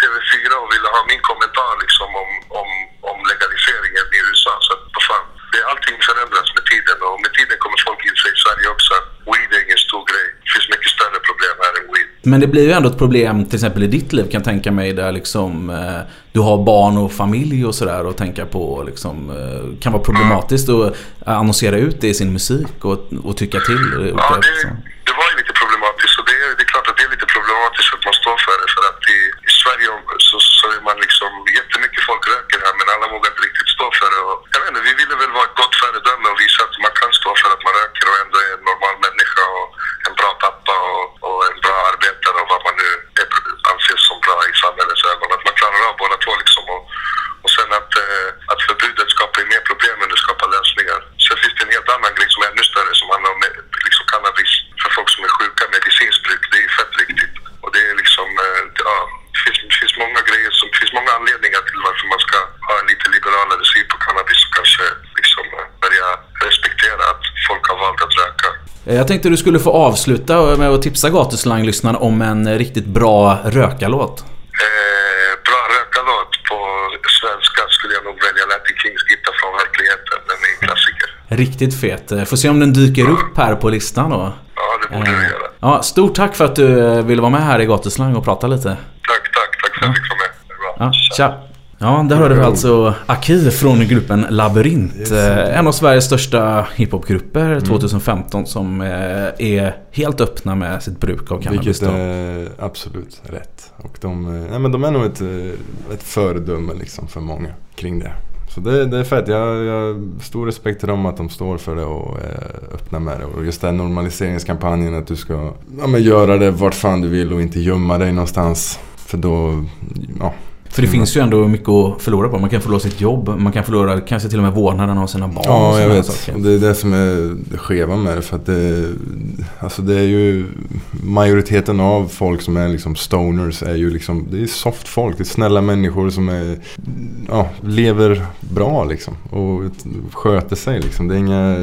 TV4 och ville ha min kommentar liksom om, om, om legaliseringen i USA. Så att, vad fan, det, allting förändras med tiden och med tiden kommer folk inse i Sverige också att weed är ingen stor grej. Det finns mycket större problem här än weed. Men det blir ju ändå ett problem till exempel i ditt liv kan jag tänka mig där liksom eh, du har barn och familj och sådär och tänka på liksom eh, kan vara problematiskt att annonsera ut det i sin musik och, och tycka till. olika- Ja, det, det var ju lite problematiskt och det, är- det är klart att det är lite problematiskt att man står för det för att i, i Sverige så, så är man liksom, jättemycket folk röker här men alla vågar inte riktigt stå för det och jag vet inte, vi ville väl vara ett gott föredöme och visa att man kan stå för att man röker och ändå är en normal människa och en bra pappa och, och en bra arbetare och vad man nu är, anses som bra i samhällets ögon. Att man klarar av båda två liksom och, och sen att, eh, att förbudet skapar ju mer problem än det skapar lösningar. Sen finns det en helt annan grej som är ännu större som handlar om eh, liksom cannabis för folk som är sjuka, medicinskt bruk. Det är ju fett viktigt. Och det är liksom, eh, det- ja, det finns, det finns många grejer, som, det finns många anledningar till varför man ska ha en lite liberalare syn på cannabis och kanske liksom eh, börja respektera att folk har valt att röka. Eh, Jag tänkte du skulle få avsluta med att tipsa gatuslang-lyssnarna om en eh, riktigt bra rökarlåt. Eh, bra rökarlåt på svenska skulle jag nog välja Latin Kings Gitta från verkligheten. Den är en klassiker. Riktigt fet. Eh, Får se om den dyker upp här på listan då. Ja, det borde du göra. Ja, stort tack för att du eh, ville vara med här i gatuslang och prata lite. Tack, tack, tack för att jag fick vara med. Det är bra. Ja, tja. Ja, där hörde vi alltså Aki från gruppen Labyrint. Eh, En av Sveriges största hiphopgrupper 2015 som eh, är helt öppna med sitt bruk av cannabis. Vilket är absolut rätt. Och de, eh, nej, men de är nog ett, ett föredöme liksom för många kring det. Så det, det är fett. Jag, jag stor respekt till dem att de står för det och är öppna med det. Och just den normaliseringskampanjen att du ska ja, men göra det vart fan du vill och inte gömma dig någonstans. För då. För det finns ju ändå mycket att förlora på. Man kan förlora sitt jobb, man kan förlora kanske till och med vårdnaden av sina barn. Ja, jag vet. saker. Det är det som är det skeva med det. För att det, alltså det är ju majoriteten av folk som är liksom stoners är ju liksom, det är soft folk. Det är snälla människor som är, ja, lever bra liksom. Och sköter sig liksom. Det är inga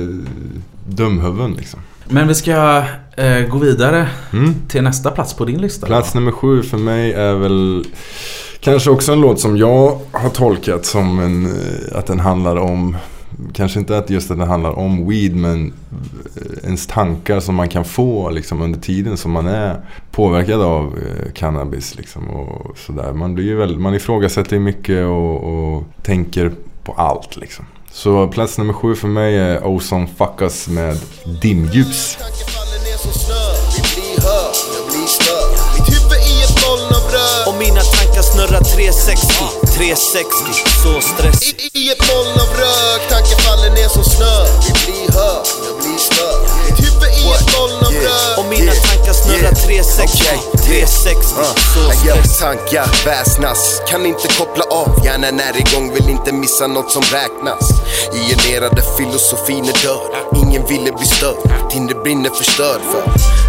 dumhuvuden liksom. Men vi ska eh, gå vidare Mm. till nästa plats på din lista. Plats nummer sju för mig är väl kanske också en låt som jag har tolkat som en, eh, att den handlar om Kanske inte att just att den handlar om weed men eh, ens tankar som man kan få liksom under tiden som man är påverkad av eh, cannabis. Liksom, och sådär. Man, blir ju väldigt, man ifrågasätter ju mycket och, och tänker på allt. Liksom. Så plats nummer sju för mig är Ozone Fuck Us med Dimljus. Snurra 360, 360, så stressig. I, I ett moln av rök, tanken faller ner som snö. Vi blir hörd, jag blir störd. Mitt huvud i ett moln av rök. Och mina tankar snurrar 360, 360, så Jag stressig. tankar väsnas, kan inte koppla av Hjärnan är igång, vill inte missa något som räknas. Generade filosofin är död, ingen ville bli störd. Tinder brinner förstörd för.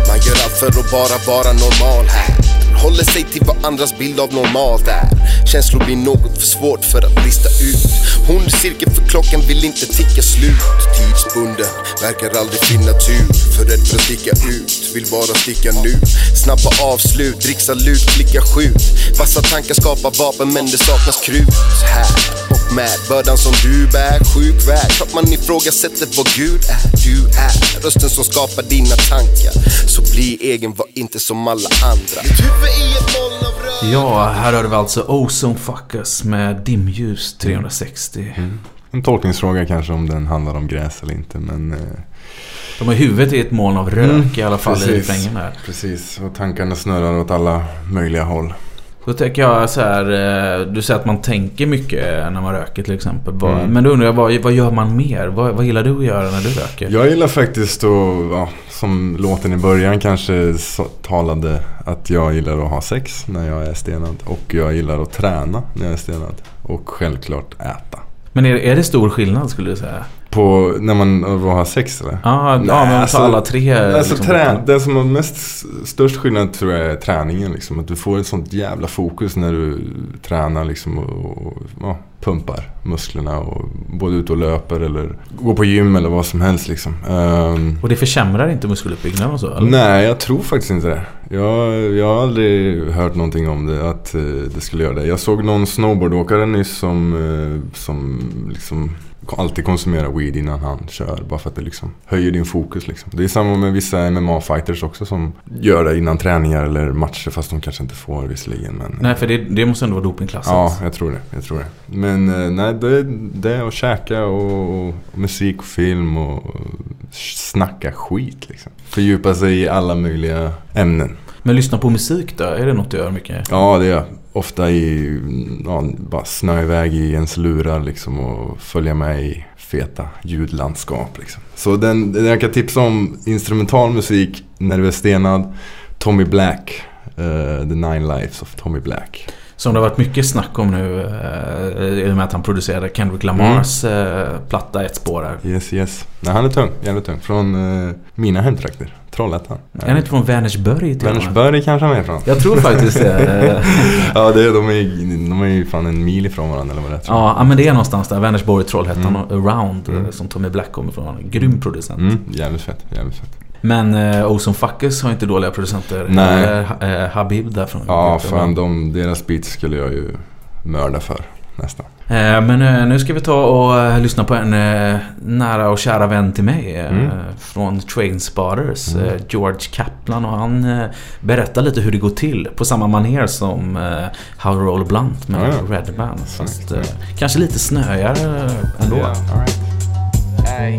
Man gör allt för att bara vara normal här Håller sig till vad andras bild av normalt är. Känslor blir något för svårt för att lista ut. Hon cirkel för klockan vill inte ticka slut. Tidsbunden, verkar aldrig finna tur. För rädd för att sticka ut, vill bara sticka nu. Snabba avslut, dricksalut, klicka skjut. Vassa tankar skapar vapen men det saknas krut. Här och med bördan som du bär, sjuk värld. Klart man ifrågasätter vad Gud är. Du är rösten som skapar dina tankar. Så bli egen, var inte som alla andra. Mitt huvud i Ja, här hörde vi alltså Ozone Fuckers med Dimljus 360. En tolkningsfråga kanske om den handlar om gräs eller inte men... eh, De har huvudet i ett moln av rök Mm, i alla fall i precis. refrängen där. Precis, och tankarna snurrar åt alla möjliga håll. Då tänker jag så här, eh, du säger att man tänker mycket när man röker till exempel. Mm. Men då undrar jag, vad, vad gör man mer? Vad, vad gillar du att göra när du röker? Jag gillar faktiskt att, ja, som låten i början kanske talade att jag gillar att ha sex när jag är stenad. Och jag gillar att träna när jag är stenad. Och självklart äta. Men är, är det stor skillnad skulle du säga? På, när man av att ha sex eller? Ja, ja men ta alla tre. Alltså, liksom, trä, det som har mest störst skillnad tror jag är träningen. Liksom. Att du får ett sånt jävla fokus när du tränar liksom, och, och ja, pumpar musklerna. Och, både ut och löper eller går på gym eller vad som helst. Liksom. Ehm, Och det försämrar inte muskeluppbyggnaden och så? Eller? Nej, jag tror faktiskt inte det. Jag, jag har aldrig hört någonting om det, att eh, det skulle göra det. Jag såg någon snowboardåkare nyss som, eh, som liksom alltid konsumerar weed innan han kör. Bara för att det liksom höjer din fokus. Liksom. Det är samma med vissa MMA-fighters också som gör det innan träningar eller matcher. Fast de kanske inte får visserligen. Men, Nej, för det, det måste ändå vara dopingklassat. Ja, jag tror det. Jag tror det. Men eh, nej, det, det är att käka och, och musik och film och snacka skit liksom. Fördjupa sig i alla möjliga ämnen. Men lyssna på musik då? Är det något du gör mycket? Ja, det är jag. Ofta i, ja, bara snöa iväg i ens lurar liksom och följa med i feta ljudlandskap liksom. Så den, den jag kan tipsa om instrumental musik Nervös stenad. Tommy Black. uh, The Nine Lives of Tommy Black. Som det har varit mycket snack om nu eh, i och med att han producerade Kendrick Lamars eh, platta Ett spår här. Yes, yes. Nej, han är tung. Jävligt tung. Från eh, mina hemtrakter. Trollhättan. Är han inte från Vänersborg? Vänersborg kanske han är ifrån. Jag tror faktiskt det. ja, det, de, är, de är ju fan en mil ifrån varandra eller vad det är. Ja, men det är någonstans där. Vänersborg, Trollhättan Mm. och around Mm. som Tommy Black kommer ifrån. Grym producent. Mm, jävligt fett. Jävligt fett. Men eh, Ozone Fuckers har inte dåliga producenter. Nej. Eller, eh, Habib där från Ja, fan de, deras beats skulle jag ju mörda för. Nästan. Eh, Men eh, nu ska vi ta och eh, lyssna på en eh, nära och kära vän till mig. Mm. Från Trainspotters, Mm. George Kaplan. Och han berättar lite hur det går till. På samma manér som How to Roll Blunt med Ja, ja. Red Band. Fast kanske lite snöigare ändå. Ja. Ey,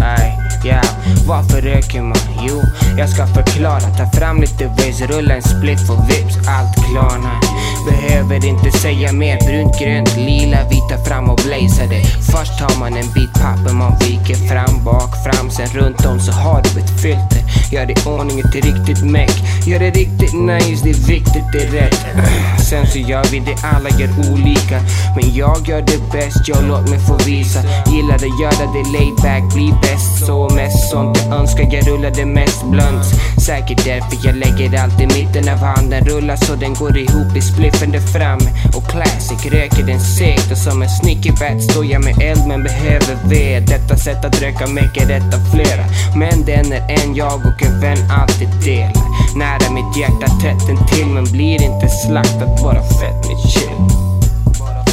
ey, yeah. Varför röker man? Jo, jag ska förklara. Ta fram lite ways, rulla en spliff och vips, allt klarnar. Behöver inte säga mer. Brunt, grönt, lila, vita fram och blazade. Först tar man en bit papper, man viker fram, bak, fram. Sen runt om så har du ett filter. Gör det i ordning ett riktigt meck. Gör det riktigt nice, det är viktigt, det är rätt. Sen så gör vi det, alla gör olika. Men jag gör det bäst, jag låt mig få visa. Gillar att göra det laid back, bli bäst. Så mest sånt jag önskar, jag rullar det mest blunt. Säkert därför jag lägger allt i mitten av handen. Rullar så den går ihop i spliff där framme. Och classic, röker den segt. Och som en snickerbat står jag med eld men behöver ved. Detta sätt att röka mäcker detta flera. Men den är en jag och en vän alltid delar. Nära mitt hjärta tätt intill men blir inte slaktat, bara fett med chill.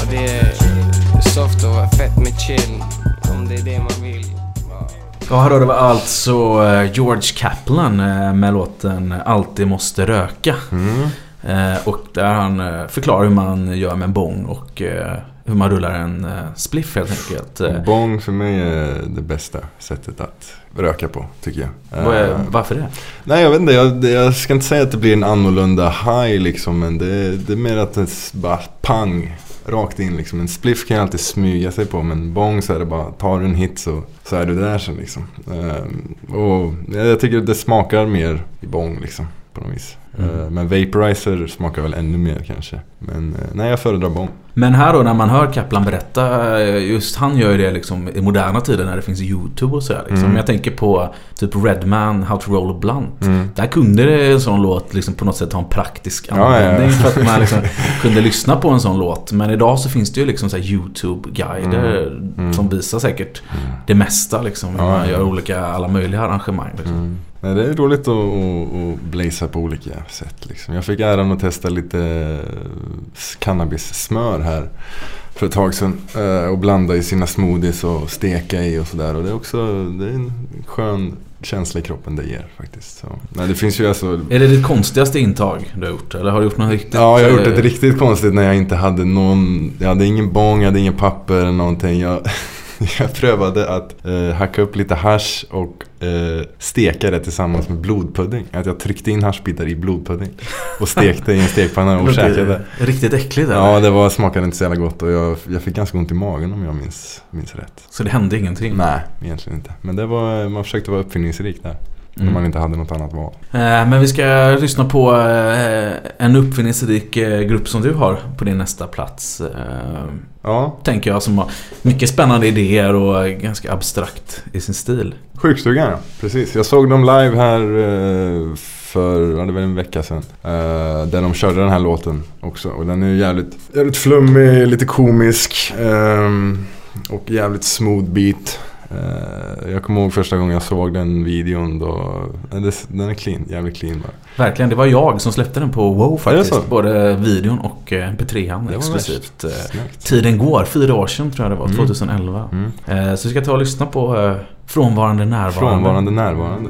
Och det är soft vara fett med chill. Om det är det man vill. Ja, här hörde vi alltså eh, George Kaplan eh, med låten Alltid måste röka. Mm. Eh, Och där han eh, förklarar hur man gör med en bong och eh, hur man rullar en spliff helt enkelt. Bong för mig är det bästa sättet att röka på, tycker jag. varför det? Nej, jag vet inte. Jag, jag ska inte säga att det blir en annorlunda high liksom. Men det, det är mer att det bara pang. Rakt in liksom. En spliff kan jag alltid smyga sig på. Men bong så är det bara, tar du en hit så, så är du där sen liksom. Ehm, och jag jag tycker det smakar mer i bong liksom. På något vis. Mm. Ehm, men vaporizer smakar väl ännu mer kanske. Men eh, nej, jag föredrar bong. Men här då när man hör Kaplan berätta, eh, just han gör ju det liksom i moderna tider när det finns YouTube och så här, liksom. Mm. Jag tänker på typ Redman, How to roll a blunt. Mm. Där kunde det en sån låt liksom på något sätt ha en praktisk Ja, ja, ja. användning för att man liksom kunde lyssna på en sån låt. Men idag så finns det ju liksom YouTube-guider Mm. Mm. som visar säkert det mesta liksom. Hur Ja, man ja. gör olika, alla möjliga arrangemang. Liksom. Nej, det är roligt att, att, att blaza på olika sätt. Liksom. Jag fick äran att testa lite eh, cannabissmör här för ett tag sedan. eh, Och blanda i sina smoothies och steka i och sådär. Och det är också det är en skön känsla i kroppen det ger faktiskt. Så. Nej, det finns ju alltså... Är det ditt konstigaste intag du har gjort? Eller har du gjort något riktigt? Ja, jag har gjort ett riktigt konstigt när jag inte hade någon... Jag hade ingen bång, jag hade ingen papper eller någonting. Jag, jag prövade att eh, hacka upp lite hash och eh, steka det tillsammans med blodpudding. Att jag tryckte in haschbitar i blodpudding och stekte i en stekpanna och käkade. riktigt äckligt, eller? Ja, det var, smakade inte så jävla gott och jag, jag fick ganska ont i magen om jag minns, minns rätt. Så det hände ingenting? Nej, egentligen inte. Men det var, man försökte vara uppfinningsrik där. När Mm. man inte hade något annat val. Eh, Men vi ska lyssna på eh, en uppfinningsrik eh, grupp som du har på din nästa plats. Ja. Tänker jag som har mycket spännande idéer och ganska abstrakt i sin stil. Sjukstugan ja, precis. Jag såg dem live här för, ja, det var en vecka sedan. Där de körde den här låten också. Och den är ju jävligt, jävligt flummig, lite komisk. ehm, och jävligt smooth beat. Eh, jag kommer ihåg första gången jag såg den videon då. eh, Den är clean, jävligt clean bara. Verkligen, det var jag som släppte den på WoW faktiskt. Både videon och eh, MP3an var exklusivt. värst. Snyggt. Tiden går, fyra år sedan tror jag det var, Mm. 2011. Mm. Eh, Så vi ska ta och lyssna på Frånvarande närvarande. Frånvarande närvarande.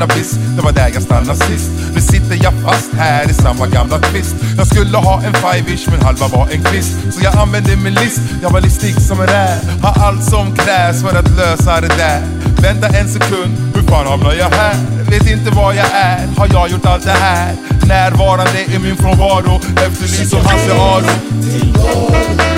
Cannabis Det var där jag stannade sist. Nu sitter jag fast här i samma gamla twist Jag skulle ha en five-ish men halva var en kvist. Så jag använde min list, jag var listig som en räv. Har allt som krävs för att lösa det där. Vänta en sekund, hur fan hamnar jag här? Vet inte var jag är, har jag gjort allt det här? Närvarande i min frånvaro, efterlyst som Hasse Aro.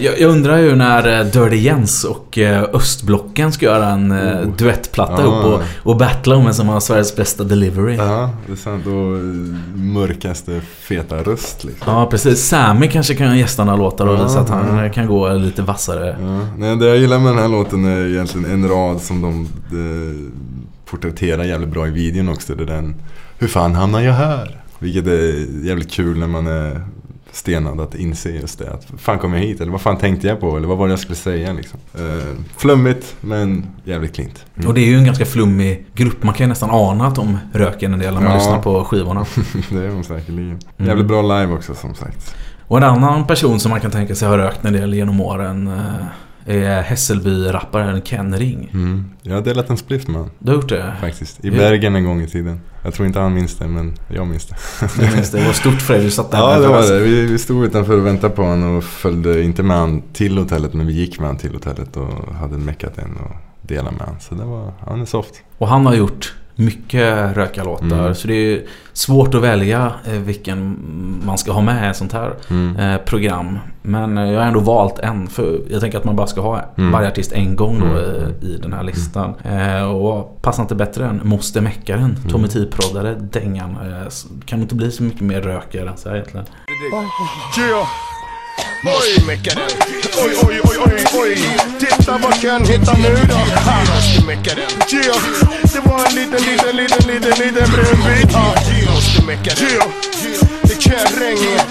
Jag, undrar ju när eh, Dirty Jens och eh, Östblocken ska göra en eh, Oh. duettplatta ihop och, och battla om vem som har Sveriges bästa delivery. Ja, det är sant. Och mörkaste feta röst liksom. Ja, precis. Sammy kanske kan gästa några låtar och visa att han ja. eh, kan gå lite vassare. Ja. Nej, det jag gillar med den här låten är egentligen en rad som de eh, porträtterar jävligt bra i videon också. Det är den Hur fan hamnar jag här? Vilket är jävligt kul när man är stenad att inse just det. Att fan kom jag hit? Eller vad fan tänkte jag på? Eller vad var det jag skulle säga liksom? Eh, flummigt men jävligt klint. Mm. Och det är ju en ganska flummig grupp. Man kan ju nästan ana att de röker en del när man Ja. lyssnar på skivorna. det är de säkerligen. Mm. Jävligt bra live också som sagt. Och en annan person som man kan tänka sig har rökt en del genom åren eh, är Hässelby-rapparen Ken Ring. Mm. Jag har delat en spliff med han. Du har gjort det? Faktiskt. I Bergen en gång i tiden. Jag tror inte han minns det men jag minns det. Du minns det? Det var stort för dig. Du satt där Ja det var det. Vi, vi stod utanför och väntade på honom och följde inte med han till hotellet men vi gick med han till hotellet och hade meckat en och delat med han. Så det var, han är soft. Och han har gjort mycket rökarlåtar. Mm. Så det är svårt att välja eh, vilken man ska ha med i ett sånt här Mm. eh, program. Men eh, jag har ändå valt en. För jag tänker att man bara ska ha Mm. varje artist en gång då Mm. eh, i den här listan. Eh, och passar inte bättre än Moster Meckaren. Mm. Tommy T-proddare, Dängan. Kan inte bli så mycket mer rökare än så här egentligen. Yeah. Den. Oj, oj, oj, oj, oj. Titta vad kan hitta nu då. Ha. Måste mecka den. Yeah. Det var en liten, liten, liten, liten, liten brun bit. Ha. Måste mecka den. Yeah. Det kan regna,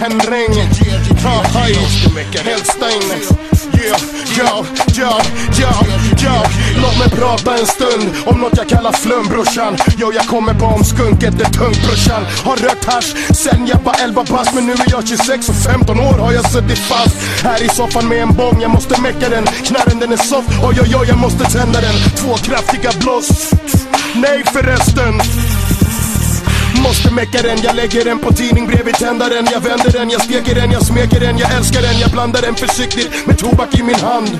kan regna. Ha, hej. Måste mecka den. Helt stäng. Yeah, ja, ja, ja, ja Låt mig prata en stund om något jag kallar flum brorsan Jo, jag kommer på om skunket är tungt brorsan. Har rökt hasch sen jag var 11 bast Men nu är jag 26 och 15 år har jag suttit fast. Här i soffan med en bong jag måste mecka den. Knarren den är soft, oj oj oj jag måste tända den. Två kraftiga blås Nej förresten. Måste mecka den, jag lägger den på tidning bredvid tändaren. Jag vänder den, jag steker den, jag smeker den, jag älskar den. Jag blandar den försiktigt med tobak i min hand.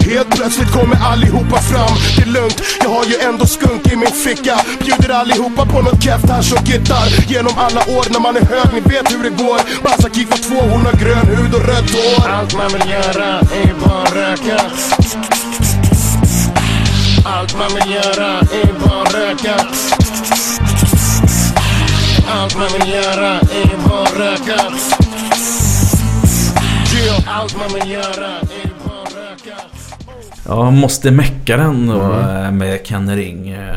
Helt plötsligt kommer allihopa fram. Det är lugnt, jag har ju ändå skunk i min ficka. Bjuder allihopa på något keft hasch och gitarr. Genom alla år när man är hög, ni vet hur det går. Basaki var två, hon har grön hud och rött hår. Allt man vill göra är bara röka. Allt man vill göra är bara röka allt man vill göra är bara röka yeah. Allt man vill göra är bara röka Ja, Måste Mecka den då, Mm. eh, med Ken Ring. eh.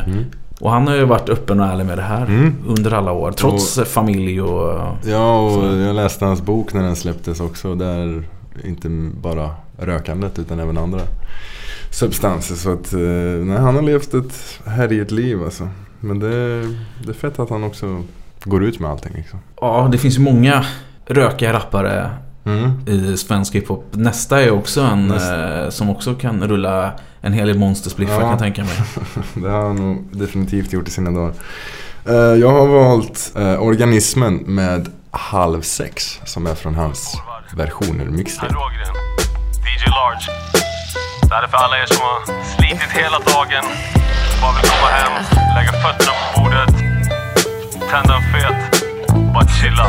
Och han har ju varit öppen och ärlig med det här Mm. under alla år. Trots Och- familj och... Ja, och Så. jag läste hans bok när den släpptes också. Där inte bara rökandet utan även andra substanser. Så att eh, nej, han har levt ett härjigt liv alltså. Men det, det är fett att han också går ut med allting liksom. Ja, det finns ju många rökiga rappare Mm. i svensk hiphop. Nästa är också en Nästa. eh, som också kan rulla en hel del monsterspliffar kan jag tänka mig. det har han nog definitivt gjort i sina dagar. Eh, jag har valt eh, Organismen med Halv sex som är från hans versioner mixtape. DJ Large. Det här är för alla er som har slitit hela dagen. Bara vill komma hem, lägga fötterna på bordet, tända en fet bara chilla.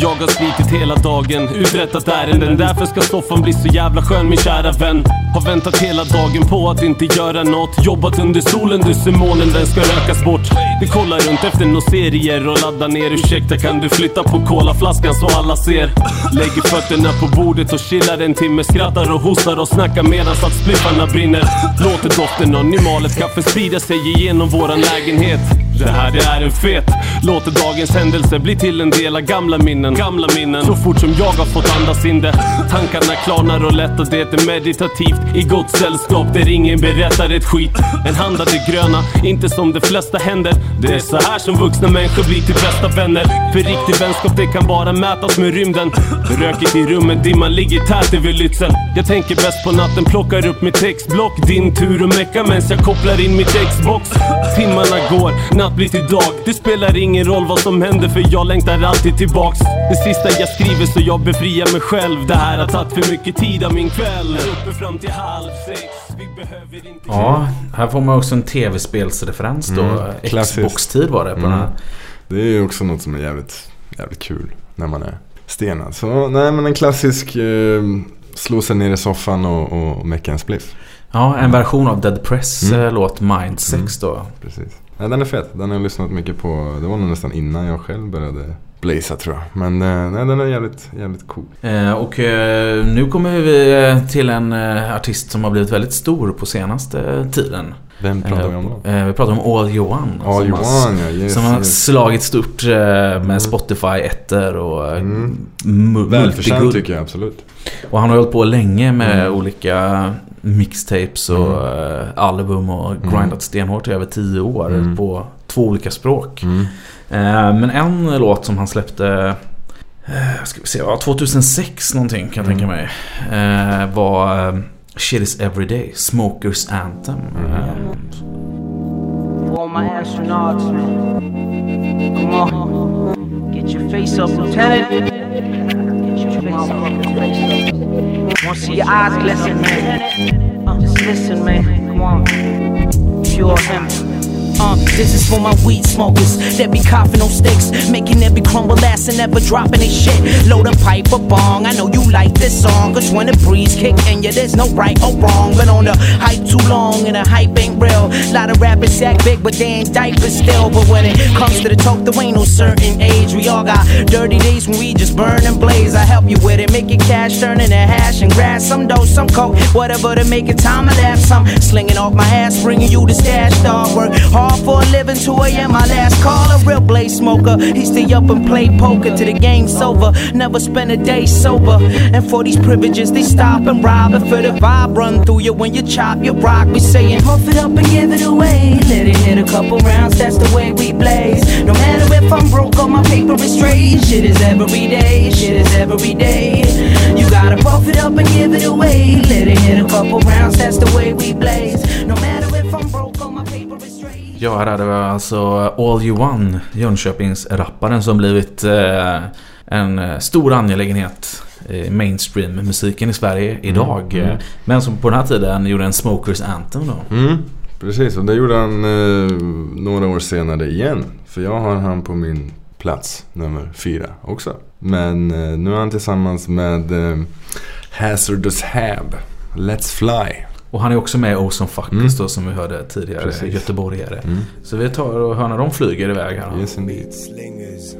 Jag har slitit hela dagen, uträttat ärenden. Därför ska soffan bli så jävla skön min kära vän. Har väntat hela dagen på att inte göra något. Jobbat under solen, du ser månen, den ska rökas bort. Vi kollar runt efter några serier och laddar ner. Ursäkta kan du flytta på colaflaskan så alla ser? Lägger fötterna på bordet och chillar en timme Skrattar och hostar och snackar medan att spliffarna brinner. Låter doften av nymalet kaffe sprida sig igenom våran lägenhet det här det är en fet. Låter dagens händelse bli till en del av gamla minnen. Gamla minnen. Så fort som jag har fått andas in det. Tankarna klarnar och lätt och det är meditativt. I gott sällskap där ingen berättar ett skit. En hand av det gröna, inte som de flesta händer. Det är så här som vuxna människor blir till bästa vänner. För riktig vänskap det kan bara mätas med rymden. Röket i rummet, dimman ligger tät över Lützen Jag tänker bäst på natten, plockar upp mitt textblock. Din tur att mecka mens jag kopplar in mitt Xbox. Timmarna går, natt blir till dag Det spelar ingen roll vad som händer för jag längtar alltid tillbaks Det sista jag skriver så jag befriar mig själv Det här har tagit för mycket tid av min kväll Uppe fram till halv sex Vi behöver inte Ja, här får man också en tv-spelsreferens då. Mm. Xbox-tid var det på den här. Det är ju också något som är jävligt, jävligt kul när man är stenad. Så nej men en klassisk eh, slå sig ner i soffan och, och mecka en spliff. Ja, en version av Dead Press Mm. eh, låt Mind 6 då. Precis. Ja, den är fet. Den har jag lyssnat mycket på. Det var nog nästan innan jag själv började blaza tror jag. Men eh, nej, den är jävligt, jävligt cool. Eh, och eh, nu kommer vi eh, till en eh, artist som har blivit väldigt stor på senaste tiden. Vem pratar vi om då? Eh, vi pratar om All One. All som You har, ja, yes, Som har yes. slagit stort med Spotify ettor och Mm. mu- Välförtjänt multiguld. tycker jag absolut. Och han har hållit på länge med Mm. olika mixtapes och eh, album och Mm. grindat stenhårt i över tio år Mm. på två olika språk. Mm. Eh, men en låt som han släppte eh, ska vi se, ja, 2006 någonting kan jag tänka Mm. mig. Var Shit is Everyday, Smokers Anthem. Mm. For all my astronauts, man. Come on. Get your face up, Lieutenant. Wanna see your eyes glisten, man. Just listen, man. Come on. Pure him. Uh, this is for my weed smokers that be coughing on sticks, making every crumble last and never dropping they shit. Load a pipe or bong. I know you like this song, cause when the breeze kick in ya, there's no right or wrong. Been on the hype too long and the hype ain't real. Lot of rappers act big, but they ain't diapers still. But when it comes to the talk, there ain't no certain age. We all got dirty days when we just burn and blaze. I help you with it, make it cash, turn into hash and grass. Some dough, some coke, whatever to make it time to lapse. I'm slinging off my ass, bringing you the stash dog. Work hard for a living, 2 a.m. My last call, a real blaze smoker. He stay up and play poker till the game's over. Never spend a day sober. And for these privileges, they stop and rob. And for the vibe run through you when you chop your rock. We saying, puff it up and give it away. Let it hit a couple rounds, that's the way we blaze. No matter if I'm broke or my paper is straight. Shit is every day, shit is every day. You gotta puff it up and give it away. Let it hit a couple rounds, that's the way we blaze. No matter Ja, det var alltså All You One, Jönköpings-rapparen som blivit eh, en stor angelägenhet i mainstream-musiken i Sverige idag. mm. Eh, Men som på den här tiden gjorde en Smokers Anthem då. Mm, precis, och det gjorde han eh, några år senare igen. För jag har han på min plats nummer fyra också. Men eh, nu är han tillsammans med eh, Hazardous Hab. Let's Fly. Och han är också med i Ozone Fuckers Mm. då som vi hörde tidigare, Precis. göteborgare. Mm. Så vi tar och hör när de flyger iväg här. Yes indeed. Slingers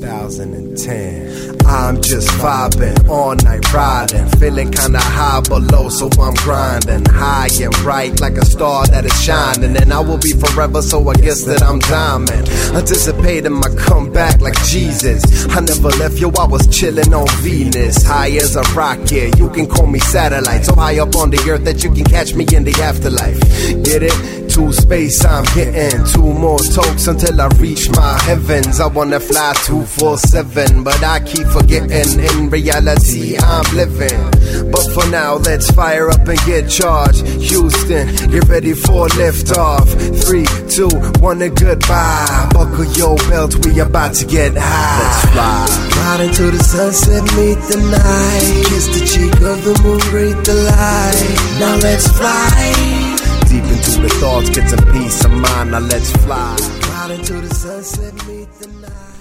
2010. I'm just vibing, all night riding. Feeling kinda high below, so I'm grinding. High and bright like a star that is shining. And I will be forever, so I guess that I'm diamond. Anticipating my comeback like Jesus. I never left you, I was chilling on Venus. High as a rocket, you can call me satellite. So high up on the earth that you can catch me in the afterlife. Get it? To space I'm hitting. Two more tokes until I reach my heavens. I wanna fly 247, but I keep forgetting. In reality, I'm living. But for now, let's fire up and get charged. Houston, get ready for liftoff. Three, two, one, and goodbye. Buckle your belt, we about to get high. Let's fly. Ride into the sunset, meet the night. Kiss the cheek of the moon, breathe the light. Now let's fly. Deep into the thoughts, get some peace of mind. Now let's fly. Ride into the sunset, meet the night.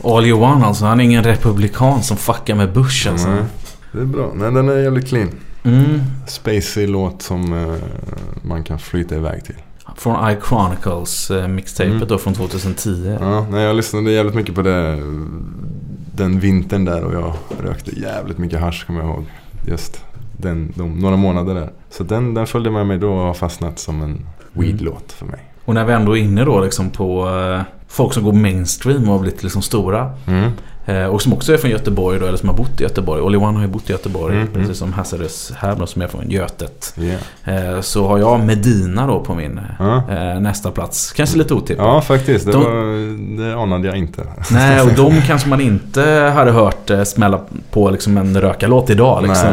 All You One alltså, han är ingen republikan som fuckar med Bush alltså. Mm. Det är bra. Nej, den är jävligt clean. Mm. Spacey låt som eh, man kan flyta iväg till. Från I Chronicles eh, mixtapet Mm. då från 2010. Ja, nej, jag lyssnade jävligt mycket på det den vintern där och jag rökte jävligt mycket hasch kommer jag ihåg. Just den, de, några månader där. Så den, den följde med mig då och har fastnat som en weed-låt för mig. Och när vi ändå är inne då liksom på eh, folk som går mainstream och har blivit liksom stora. Mm. Eh, och som också är från Göteborg då, eller som har bott i Göteborg. Olly One har ju bott i Göteborg, Mm, precis mm. som Hazardous här då, som är från Götet. Yeah. Eh, så har jag Medina då på min eh, nästa plats. Kanske lite otippat. Ja, faktiskt. Det, De- var, det anade jag inte. Nej, och de kanske man inte hade hört smälla på liksom en rökarlåt idag. Liksom,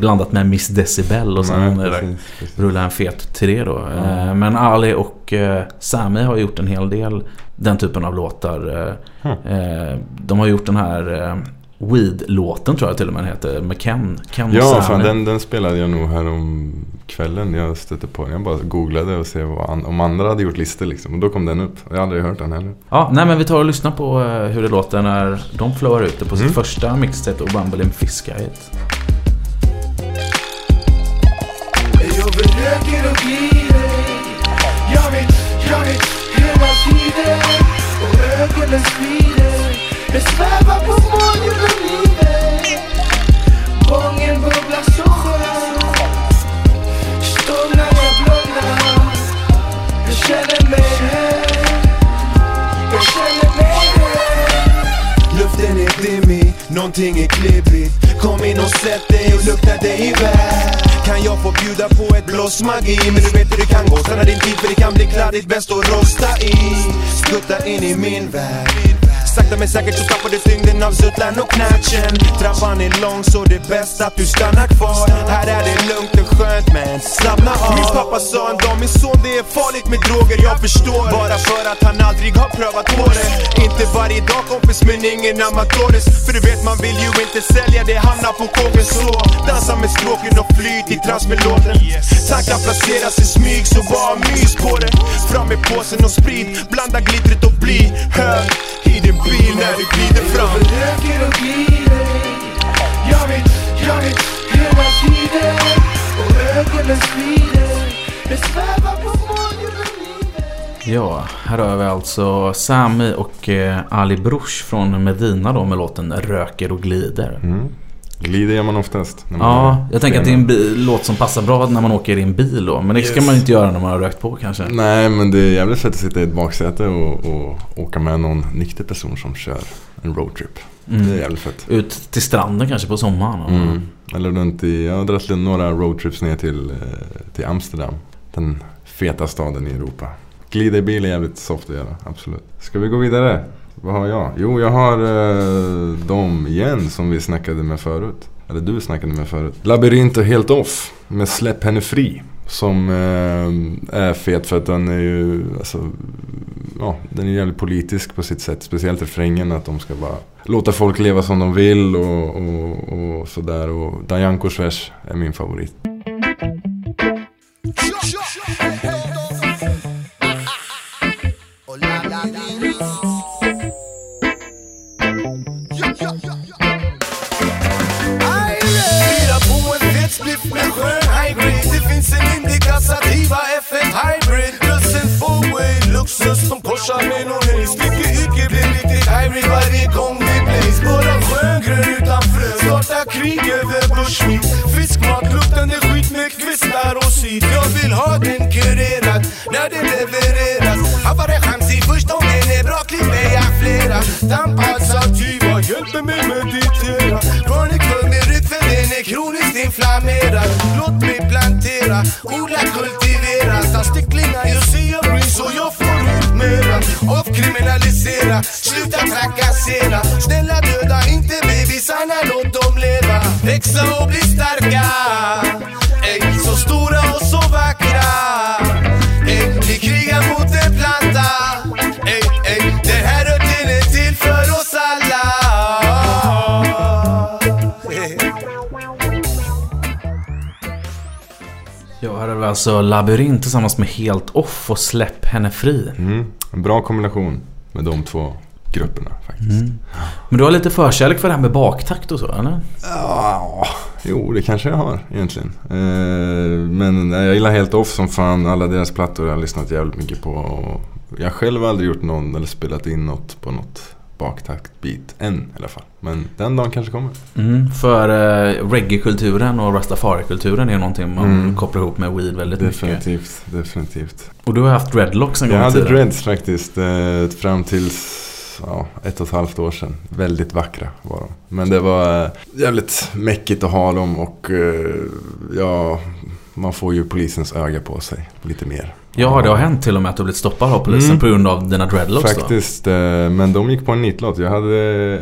blandat med Miss Decibel och sen Nej, precis, precis. rulla en fet till det då. Eh, men Ali och Sami har gjort en hel del den typen av låtar. Eh, de har gjort den här eh, Weed-låten tror jag till och med den heter. Med Ken. Ken Ja, fan, den, den spelade jag nog här om kvällen. Jag stötte på den. Jag bara googlade och se vad an- om andra hade gjort listor liksom. Och då kom den upp. Jag har aldrig hört den heller. Ja, nej men vi tar och lyssnar på hur det låter när de flowar ut det på sitt Mm. första mixtape och Bumble in Fiskite. Jag ögonen svider Jag svävar på moln genom livet Bången bubblar så skönt Står när jag blundar Jag känner mig här Jag känner mig här Luften är dimmig, nånting är klibbigt. Kom in och sätt dig och lukta dig iväg kan jag få bjuda på ett blås magi. Men du vet hur det kan gå, stanna din tid för det kan bli kladdigt. Bäst att rosta i, skutta in i min värld. Sakta men säkert så tappar du tyngden av suttlan och knatchen. Trappan är lång så det är bäst att du stannar kvar. Här är det lugnt och skönt men slappna av. Min pappa sa en dag, min son det är farligt med droger. Jag förstår. Bara för att han aldrig har prövat på det Inte varje dag kompis men ingen amatores För du vet man vill ju inte sälja det, hamnar på kåken så Dansa med stråken och flyt i trans med låten. Tankar placeras i smyg så bara mys på det. Fram med påsen och sprit, blanda glittret och bli hög i din bil när du glider fram röker och glider Jag vet, jag vet hela tiden Och ögonen svider Jag svävar på Ja, här har vi alltså Sami och eh, Ali Brush från Medina då med låten Röker och glider. Mm. Glider gör man oftast. man Ja, jag tänker att det är en bil, låt som passar bra när man åker i en bil då. Men det ska Yes. man ju inte göra när man har rökt på kanske. Nej men det är jävligt fett att sitta i ett baksäte och, och åka med någon nykter person som kör en roadtrip. Mm. Det är jävligt fett. Ut till stranden kanske på sommaren. och- Mm. Eller runt i, jag har dragit några roadtrips ner till, eh, till Amsterdam. Den feta staden i Europa. Glida i bil är jävligt soft att göra, absolut. Ska vi gå vidare? Vad har jag? Jo, jag har eh, dem igen som vi snackade med förut. Eller du snackade med förut. Labyrint och Helt Off med Släpp Henne Fri. Som eh, är fet för att den är ju, alltså, ja, den är jävligt politisk på sitt sätt. Speciellt refrängen att de ska bara låta folk leva som de vill och, och, och sådär. Och Dajankos vers är min favorit. Hybrid Plus en four-way luxus som korsar med någon haze Mycket yrke blir riktigt hybrid varje gång vi plays Bara sköngrön utan frö Starta krig över bushmeat Fiskmat luktande skit med kvistar och syt Jag vill ha den kurerad när den levereras. Havare chamsi först om den är bra klipper jag flera Tampad alltså, typ, Sativa hjälper mig meditera Chronic är kroniskt inflammerad Låt mig plantera, odla, kultivera. Ta sticklingar, jag ser bry så jag får ut mera. Avkriminalisera, sluta trakassera. Snälla döda inte bebisarna, låt dem leva. Växa och bli starka. Ey, så stora och så vackra. Ey, vi krigar mot en planta. Alltså Labyrint tillsammans med Helt Off och Släpp Henne Fri. Mm. En bra kombination med de två grupperna faktiskt. Mm. Men du har lite förkärlek för det här med baktakt och så, eller? Ja, jo det kanske jag har egentligen. Eh, men jag gillar helt off som fan. Alla deras plattor har jag lyssnat jävligt mycket på. Jag har själv aldrig gjort någon eller spelat in något på något baktakt-beat än i alla fall. Men den dagen kanske kommer. Mm, för eh, reggae-kulturen och rastafari-kulturen är någonting man Mm. kopplar ihop med weed väldigt mycket. Definitivt, definitivt. Och du har haft dreadlocks en Jag gång i hade tiden. dreads faktiskt eh, fram tills ja, ett och ett halvt år sedan. Väldigt vackra var de. Men det var eh, jävligt mäckigt att ha dem och eh, ja, man får ju polisens öga på sig lite mer. Ja, det har hänt till och med att du blivit stoppad av polisen Mm. på grund av dina dreadlocks då. Faktiskt, eh, men de gick på en nitlott. Jag hade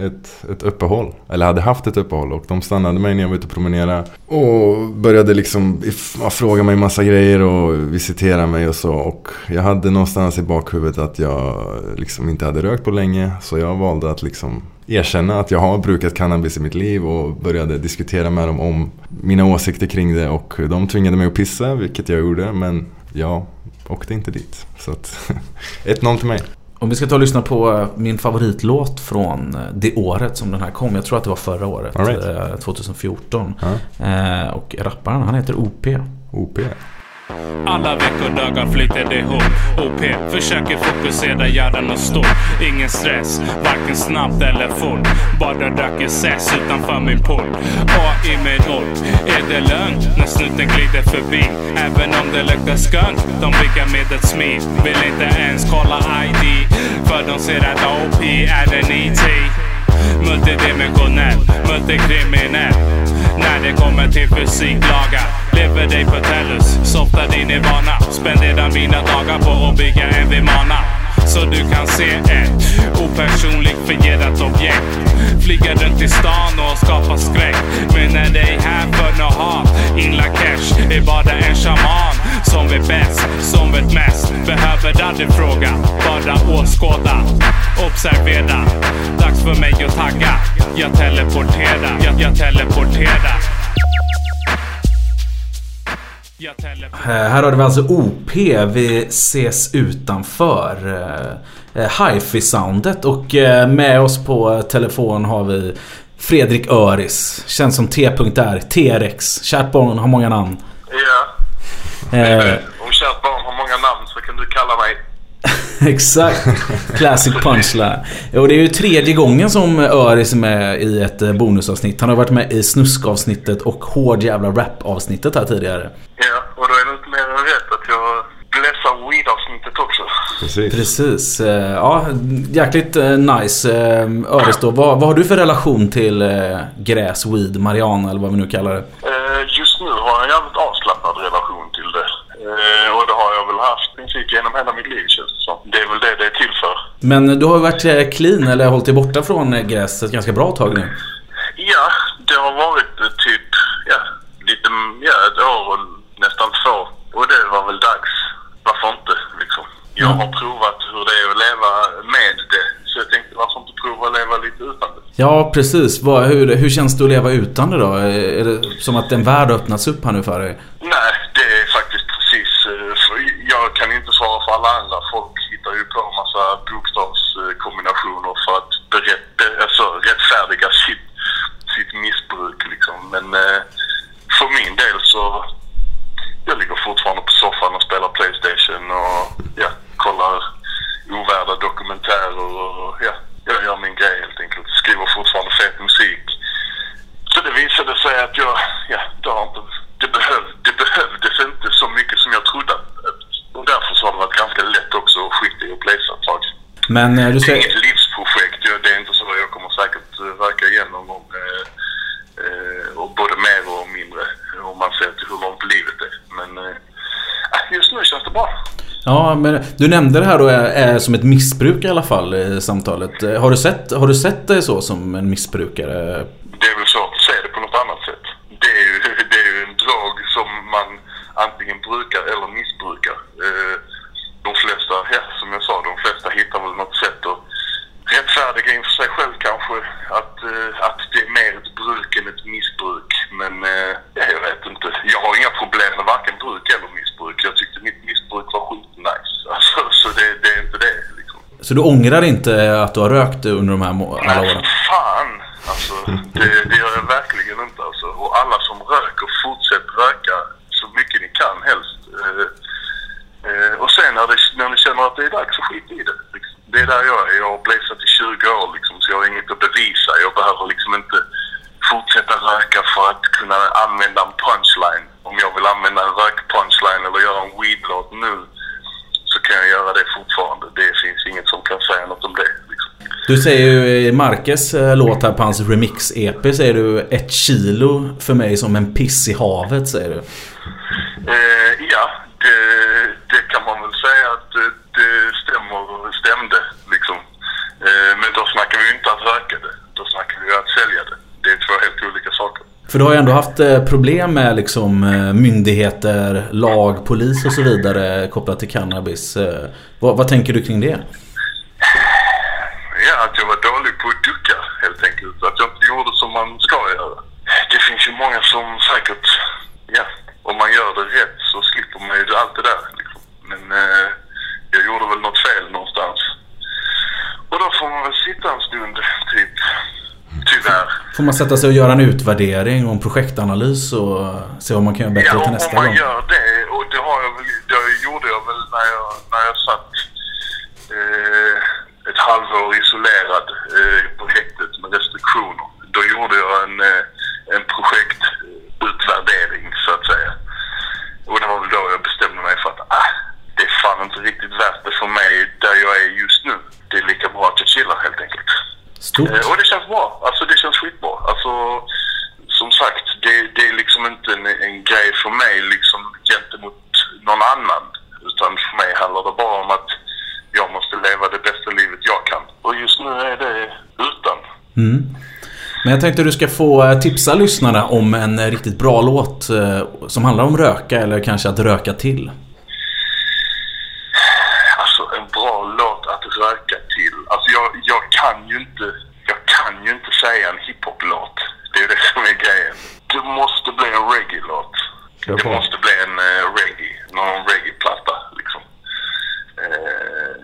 ett, ett uppehåll. Eller hade haft ett uppehåll och de stannade mig när jag var ute och promenerade. Och började liksom ja, fråga mig massa grejer och visitera mig och så. Och jag hade någonstans i bakhuvudet att jag liksom inte hade rökt på länge. Så jag valde att liksom erkänna att jag har brukat cannabis i mitt liv och började diskutera med dem om mina åsikter kring det. Och de tvingade mig att pissa, vilket jag gjorde. Men jag åkte inte dit. Så att 1-0 till mig. Om vi ska ta och lyssna på eh, min favoritlåt från eh, det året som den här kom. Jag tror att det var förra året. Right. eh, 2014. Eh, och rapparen han heter OP. OP. Alla veckodagar flyter ihop. OP försöker fokusera hjärnan och stå. Ingen stress, varken snabbt eller fort. Bara röker SS utanför min port. i min ord. Är det lögn när snuten glider förbi? Även om det luktar skunk, de blickar med ett smil. Vill inte ens kolla ID. För de ser att OP är en IT. Multidimensionell, multikriminell. När det kommer till fysiklagar. Lever dig på tellus, softar din nirvana. Spenderar mina dagar på att bygga en vimana. Så du kan se ett opersonligt, opersonlifierat objekt. Flyga runt i stan och skapa skräck. Men när det är här för något hat. ingla cash är bara en shaman. Som är bäst, som vet mest. Behöver aldrig fråga, bara åskåda. Observera, dags för mig att tagga. Jag teleporterar, jag, jag teleporterar. Här har vi alltså OP, vi ses utanför. eh, eh, Hi-fi-soundet och eh, med oss på telefon har vi Fredrik Öris. Känns som T.R. T-rex. Kärt barn har många namn. Ja, Eh, om kärt barn har många namn så kan du kalla mig. Exakt. Classic punchline. Och det är ju tredje gången som Öris är med i ett eh, bonusavsnitt. Han har varit med i snuskavsnittet och hård jävla rap-avsnittet här tidigare. Ja, och då är det inte mer än rätt att jag blessar weed-avsnittet också. Precis. Precis. Eh, Ja, jäkligt eh, nice. Öris då. Vad, vad har du för relation till gräs, weed, marijuana eller vad vi nu kallar det? Just nu har jag en jävligt avslappnad relation till det. Och det har jag väl haft i princip genom hela mitt liv känns det som. Det är väl det det är till för. Men du har varit eh, clean eller hållit dig borta från eh, gräs ett ganska bra tag nu. Ja, det har varit eh, typ, ja, lite, ja, ett år och nästan två. Och det var väl dags. Varför inte liksom? Jag har provat hur det är att leva med det. Så jag tänkte varför inte prova att leva lite utan det? Ja, precis. Hur, hur känns det att leva utan det då? Är det som att en värld öppnats upp här nu för dig? Nej, det är faktiskt precis... eh, För jag kan inte svara för alla andra. Folk hittar ju på en massa bokstavskombinationer för att berätta, alltså, rättfärdiga sitt, sitt missbruk. Liksom. Men eh, för min del så... Jag ligger fortfarande på soffan och spelar Playstation och ja, kollar ovärda dokumentärer och ja, jag gör min grej helt enkelt. Skriver fortfarande fet musik. Så det visade sig att jag, ja, det, har inte, det, behöv, det behövdes inte så mycket som jag trodde. Och därför så har det varit ganska lätt också att skita i och bläsa ett tag. Men eh, du Det är säger... inget livsprojekt. Jag- Det är inte så. Jag kommer säkert eh, verka igenom om, eh, eh, och både mer och mindre om man ser till hur långt livet är. Men eh, just nu känns det bra. Ja, men du nämnde det här då är, som ett missbruk i alla fall i samtalet. Har du sett, har du sett dig så som en missbrukare? Det är väl svårt att se det på något annat sätt. Det är ju, det är ju en drog som man antingen brukar eller missbrukar. Eh, De flesta, ja, som jag sa, de flesta hittar väl något sätt att rättfärdiga inför sig själv kanske att, eh, att det är mer ett bruk än ett missbruk. Men eh, ja, jag vet inte. Jag har inga problem med varken bruk eller missbruk. Jag tyckte mitt missbruk var skitnice. Alltså, så det, det är inte det. Så du ångrar inte att du har rökt under de här alla åren? Fan! Alltså, det, det gör jag verkligen inte. Alltså. Och alla som röker, fortsätt röka så mycket ni kan helst. Eh, eh, och sen när, det, när ni känner att det är dags så skit i det. Liksom. Det är där jag är. Jag har blazat i 20 år liksom, så jag har inget att bevisa. Jag behöver liksom inte fortsätta röka för att kunna använda en punchline. Om jag vill använda en rök-punchline eller göra en weed-låt nu så kan jag göra det fortfarande. Det finns inget som kan säga något om det. Du säger ju i Marques eh, låt här på hans remix-EP säger du ett kilo för mig som en piss i havet säger du. Eh, ja, det, det kan man väl säga att det, det stämmer, stämde liksom. Eh, men då snackar vi inte att röka det. Då snackar vi att sälja det. Det är två helt olika saker. För du har ju ändå haft eh, problem med liksom eh, myndigheter, lag, polis och så vidare kopplat till cannabis. Vad, vad tänker du kring det? Ja, att jag var dålig på att ducka helt enkelt. Att jag inte gjorde som man ska göra. Det finns ju många som säkert, ja, om man gör det rätt så slipper man ju allt det där. Liksom. Men eh, jag gjorde väl något fel någonstans. Och då får man väl sitta en stund, typ. Tyvärr. Får man sätta sig och göra en utvärdering och en projektanalys och se vad man kan göra bättre Ja, till nästa gång? gör det och det har jag väl, det gjorde jag väl när jag, när jag satt eh, ett halvår isolerad eh, på häktet med restriktioner. Då gjorde jag en, eh, en projektutvärdering så att säga. Och det var väl då jag bestämde mig för att ah, det är fan inte riktigt värt det för mig där jag är just nu. Det är lika bra att jag chillar helt enkelt. Stort. Eh, och det känns bra. Alltså det känns skitbra. Alltså som sagt, det, det är liksom inte en, en grej för mig liksom gentemot någon annan. Utan för mig handlar det bara om att jag måste leva det bästa livet jag kan. Och just nu är det utan. Mm. Men jag tänkte du ska få eh, tipsa lyssnarna om en eh, riktigt bra låt eh, som handlar om röka eller kanske att röka till. Alltså en bra låt att röka till. Alltså jag, jag kan ju inte, jag kan ju inte säga en hiphop-låt. Det är det som är grejen. Det måste bli en reggae-låt. Kör Det på. måste bli en uh, reggae, någon reggae-platta liksom. Eh,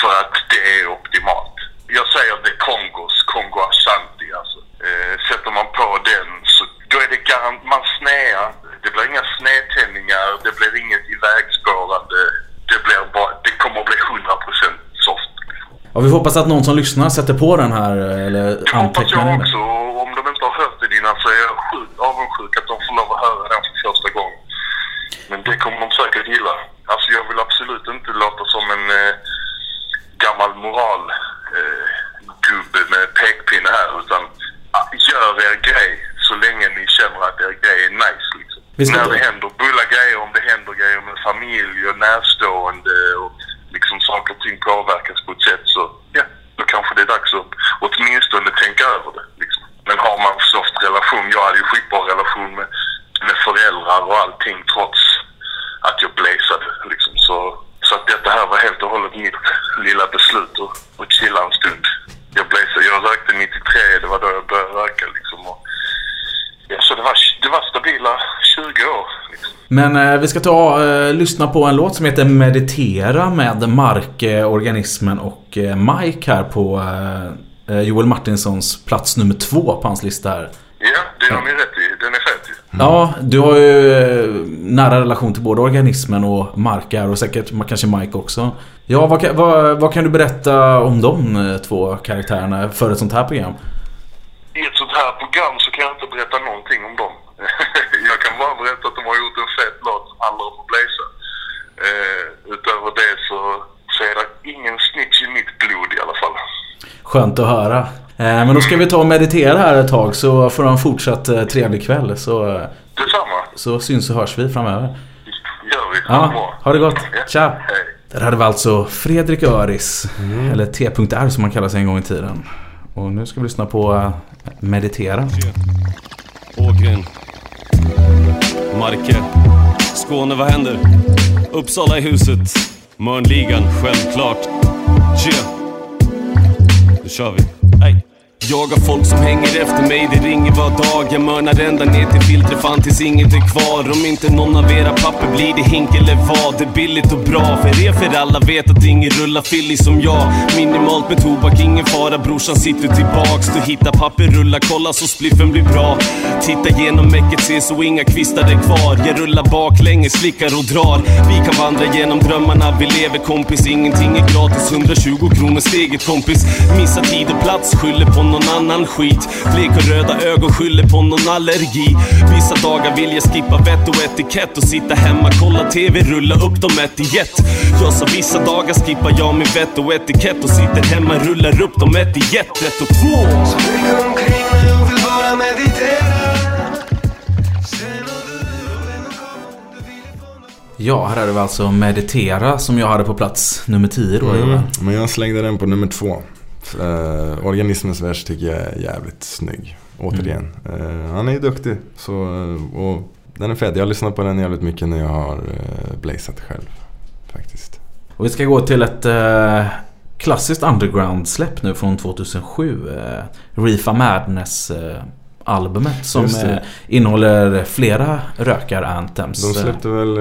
för att det är optimalt. Jag säger att det är Kongos, Kongo Ashanti alltså. Eh, sätter man på den så då är det garant, man snear. Det blir inga snedtändningar, det blir inget ivägspårande. Det blir bara, det kommer att bli 100% soft. Vi får hoppas att någon som lyssnar sätter på den här eh, eller Det hoppas jag den. också. Om de inte har hört det innan så är jag sjukt avundsjuk att de får lov att höra den för första gången. Men det kommer de säkert gilla. Alltså jag vill absolut inte låta som en eh, gammal moral eh, gubbe med pekpinne här utan ah, gör er grej så länge ni känner att er grej är nice liksom. Vi ska ta- det händer bulla grejer, om det händer grejer med familj och närstående och liksom saker och ting påverkas på ett sätt så ja, då kanske det är dags att åtminstone tänka över det. Liksom. Men har man soft relation, jag hade ju skitbra relation med, med föräldrar och allting trots att jag blazade liksom. Så, så att detta här var helt och hållet mitt lilla beslut att, att chilla en stund. Jag blazade, jag rökte 93, det var då jag började röka liksom. Och, ja, så det var, det var stabila 20 år. Liksom. Men eh, vi ska ta eh, lyssna på en låt som heter Meditera med Mark, eh, Organismen och Mike här på Joel Martinsons plats nummer två på hans lista här. Ja, det har ni rätt i. Den är fet ju. Ja, du har ju nära relation till både Organismen och Mark här och säkert kanske Mike också. Ja, vad, kan- vad, vad kan du berätta om de två karaktärerna för ett sånt här program? I ett sånt här program så kan jag inte berätta någonting om dem. jag kan bara berätta att de har gjort en fet låt som handlar om att blaza. Eh, utöver det så, så är det ingen snitch i mitt blod i alla fall. Skönt att höra. Eh, Men då ska vi ta och meditera här ett tag så får du ha en fortsatt eh, trevlig kväll. Så, eh, Detsamma. så syns och hörs vi framöver. gör vi. Ja, ha det gott. Tja! Där hade vi alltså Fredrik Öris, eller T.R som man kallar sig en gång i tiden. Och nu ska vi lyssna på Meditera. Ågren. Marke. Skåne, vad händer? Uppsala i huset. Mörnligan, självklart. Yeah. Nu Jagar Jag har folk som hänger efter mig, det ringer var dag. Jag mörnar ända ner till filtret fan tills inget är kvar. Om inte någon av era papper blir det hink eller vad. Det är billigt och bra för er för alla vet att ingen rullar filly som jag. Minimalt med tobak, ingen fara brorsan sitter tillbaks. Du hittar papper, rulla, kolla så spliffen blir bra. Titta genom mäcket, se så inga kvistar är kvar. Jag rullar baklänges, slickar och drar. Vi kan vandra genom drömmarna, vi lever kompis. Ingenting är gratis, 120 kronor steget kompis. Missa tid och plats, skyller på någon annan skit Blek och röda ögon, skyller på någon allergi Vissa dagar vill jag skippa vett och etikett Och sitta hemma, kolla TV, rulla upp dem ett i ett Jag sa vissa dagar skippar jag min vett och etikett Och sitter hemma, rullar upp dem ett i ett, ett och två Springer omkring och jag vill bara meditera Ja, här hade vi alltså Meditera som jag hade på plats nummer 10 då. Mm. Men jag slängde den på nummer två. Uh, organismens vers tycker jag är jävligt snygg. Återigen. Eh, han är ju duktig. Så, eh, och den är fet. Jag har lyssnat på den jävligt mycket när jag har uh, blazat själv. Faktiskt. Och vi ska gå till ett eh, klassiskt underground-släpp nu från 2007. Eh, Reefa Madness-albumet som Just det. eh, innehåller flera rökar-anthems. De släppte väl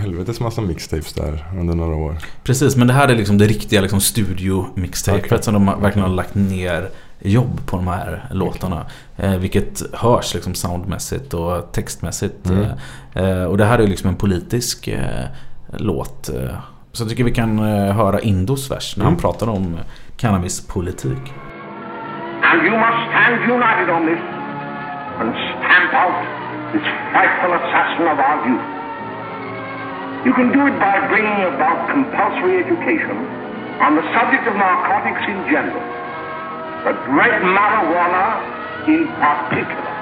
helvetes massa mixtapes där under några år. Precis, men det här är liksom det riktiga liksom studio-mixtapet Okej. som de verkligen har lagt ner jobb på de här låtarna. Eh, vilket hörs liksom soundmässigt och textmässigt. Mm. Eh, och det här är liksom en politisk eh, låt. Eh, Så jag tycker vi kan eh, höra Indos vers när han Mm. pratar om cannabispolitik. And you must stand united on this and stamp out this frightful assassin of our youth. You can do it by bringing about compulsory education on the subject of narcotics in general, but red marijuana in particular.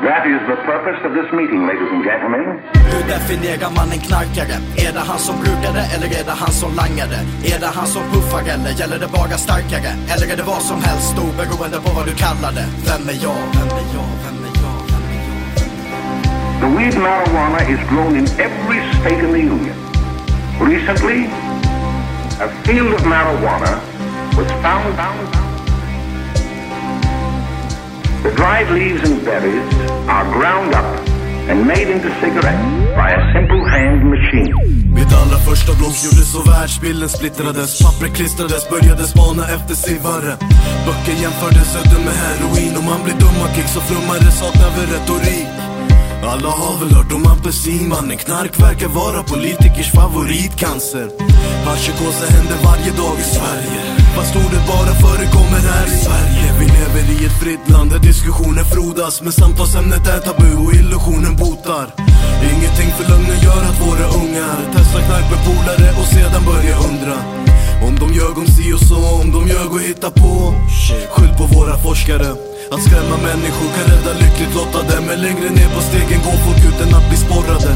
That is the purpose of this meeting, ladies and gentlemen. Hur definierar man en knarkare? Är det han som brukade eller är det han som langade? Är det han som puffar eller gäller det bara starkare? Eller är det vad som helst oberoende på vad du kallar det? Vem är jag? Vem är jag? Vem är jag? The weed marijuana is grown in every state in the Union. Recently, a field of marijuana was found. The dried leaves and berries are ground up and made into cigarettes by a simple hand machine. Mitt allra första block gjordes så världsbilden splittrades. Papper klistrades, började spana efter sivare. Böcker jämförde södern med heroin. Och man blir dumma kicks och flummare saknar väl retorik. Alla har väl hört om apelsinmannen Knark verkar vara politikers favoritcancer. Haschpsykose händer varje dag i Sverige. Fast ordet bara förekommer här i Sverige? Vi lever i ett fritt land där diskussioner frodas Men samtalsämnet är tabu och illusionen botar. Ingenting för lögnen gör att våra ungar Testar knark med polare och sedan börjar undra om de ljög om si och så, om de ljög och hittar på. Skyll på våra forskare. Att skrämma människor kan rädda lyckligt lottade Men längre ner på stegen går folk utan att bli sporrade.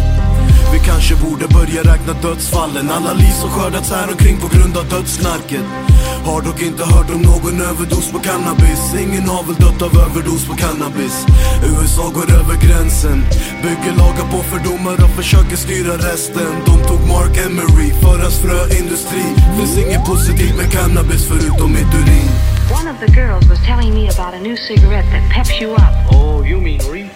Vi kanske borde börja räkna dödsfallen. Alla liv som skördats här omkring på grund av dödsknarket Har dock inte hört om någon överdos på cannabis. Ingen har väl dött av överdos på cannabis. USA går över gränsen. Bygger lagar på fördomar och försöker styra resten. De tog Mark Emery för hans fröindustri. Finns inget positivt med cannabis förutom mitt urin. One of the girls was telling me about a new cigarette that peps you up. Oh, you mean reefer?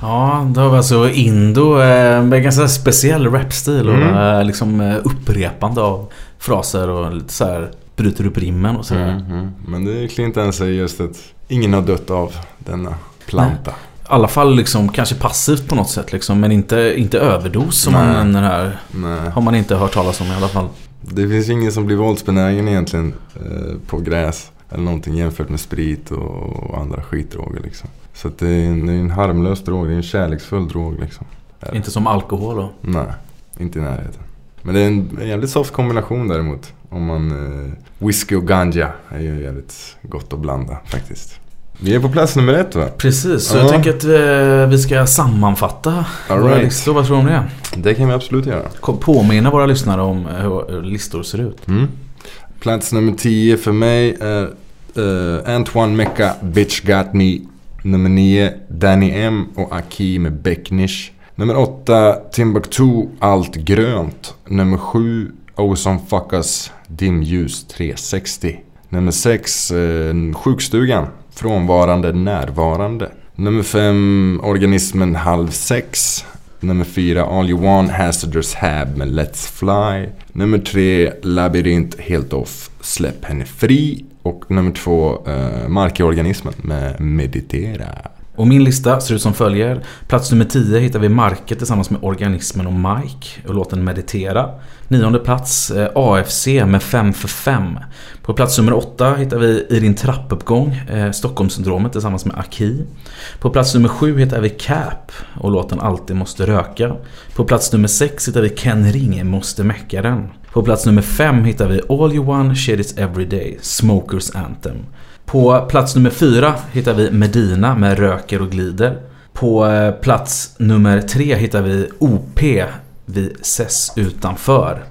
Ja, då har vi alltså Indo eh, med ganska speciell rapstil och Mm. eh, liksom eh, upprepande av fraser och lite så här bryter upp rimmen och sådär. Mm, mm. Men det är Clinton säger just att ingen har dött av denna planta. I alla fall liksom kanske passivt på något sätt liksom, men inte, inte överdos som man Nej. nämner här. Nej. Har man inte hört talas om i alla fall. Det finns ingen som blir våldsbenägen egentligen eh, på gräs. Eller någonting jämfört med sprit och, och andra skitdroger liksom. Så det är, en, det är en harmlös drog. Det är en kärleksfull drog liksom. Det. Inte som alkohol då. Nej, inte i närheten. Men det är en, en jävligt soft kombination däremot. Om man... Eh, whisky och ganja är ju jävligt gott att blanda faktiskt. Vi är på plats nummer ett va? Precis, så Ja. jag tänker att eh, vi ska sammanfatta All våra right. listor. Vad tror du om det? Det kan vi absolut göra. Påminna våra lyssnare om eh, hur listor ser ut. Mm. Plats nummer 10 för mig är eh, Antoine Mecca, Bitch Got Me. Nummer 9, Danny M och Aki med Becknish. Nummer 8, Timbuktu, Allt Grönt. Nummer 7, Ozone Fuckas, Dimljus 360. Nummer 6, eh, Sjukstugan, Frånvarande Närvarande. Nummer 5, Organismen Halv 6. Nummer 4, All You Want Hazardous Hab med Let's Fly. Nummer 3, Labyrint Helt Off, Släpp Henne Fri. Och nummer 2, eh, Mark i Organismen med Meditera. Och min lista ser ut som följer. Plats nummer 10 hittar vi Market tillsammans med Organismen och Mike och låten Meditera. Nionde plats eh, AFC med 5 för 5. På plats nummer 8 hittar vi I din trappuppgång eh, Stockholmssyndromet tillsammans med Aki. På plats nummer 7 hittar vi Cap och låten Alltid måste röka. På plats nummer 6 hittar vi Ken Ring Måste mecka den. På plats nummer 5 hittar vi All You Want Shit Is Everyday Smokers Anthem. På plats nummer fyra hittar vi Medina med Röker och glider. På eh, plats nummer tre hittar vi OP vid SES utanför.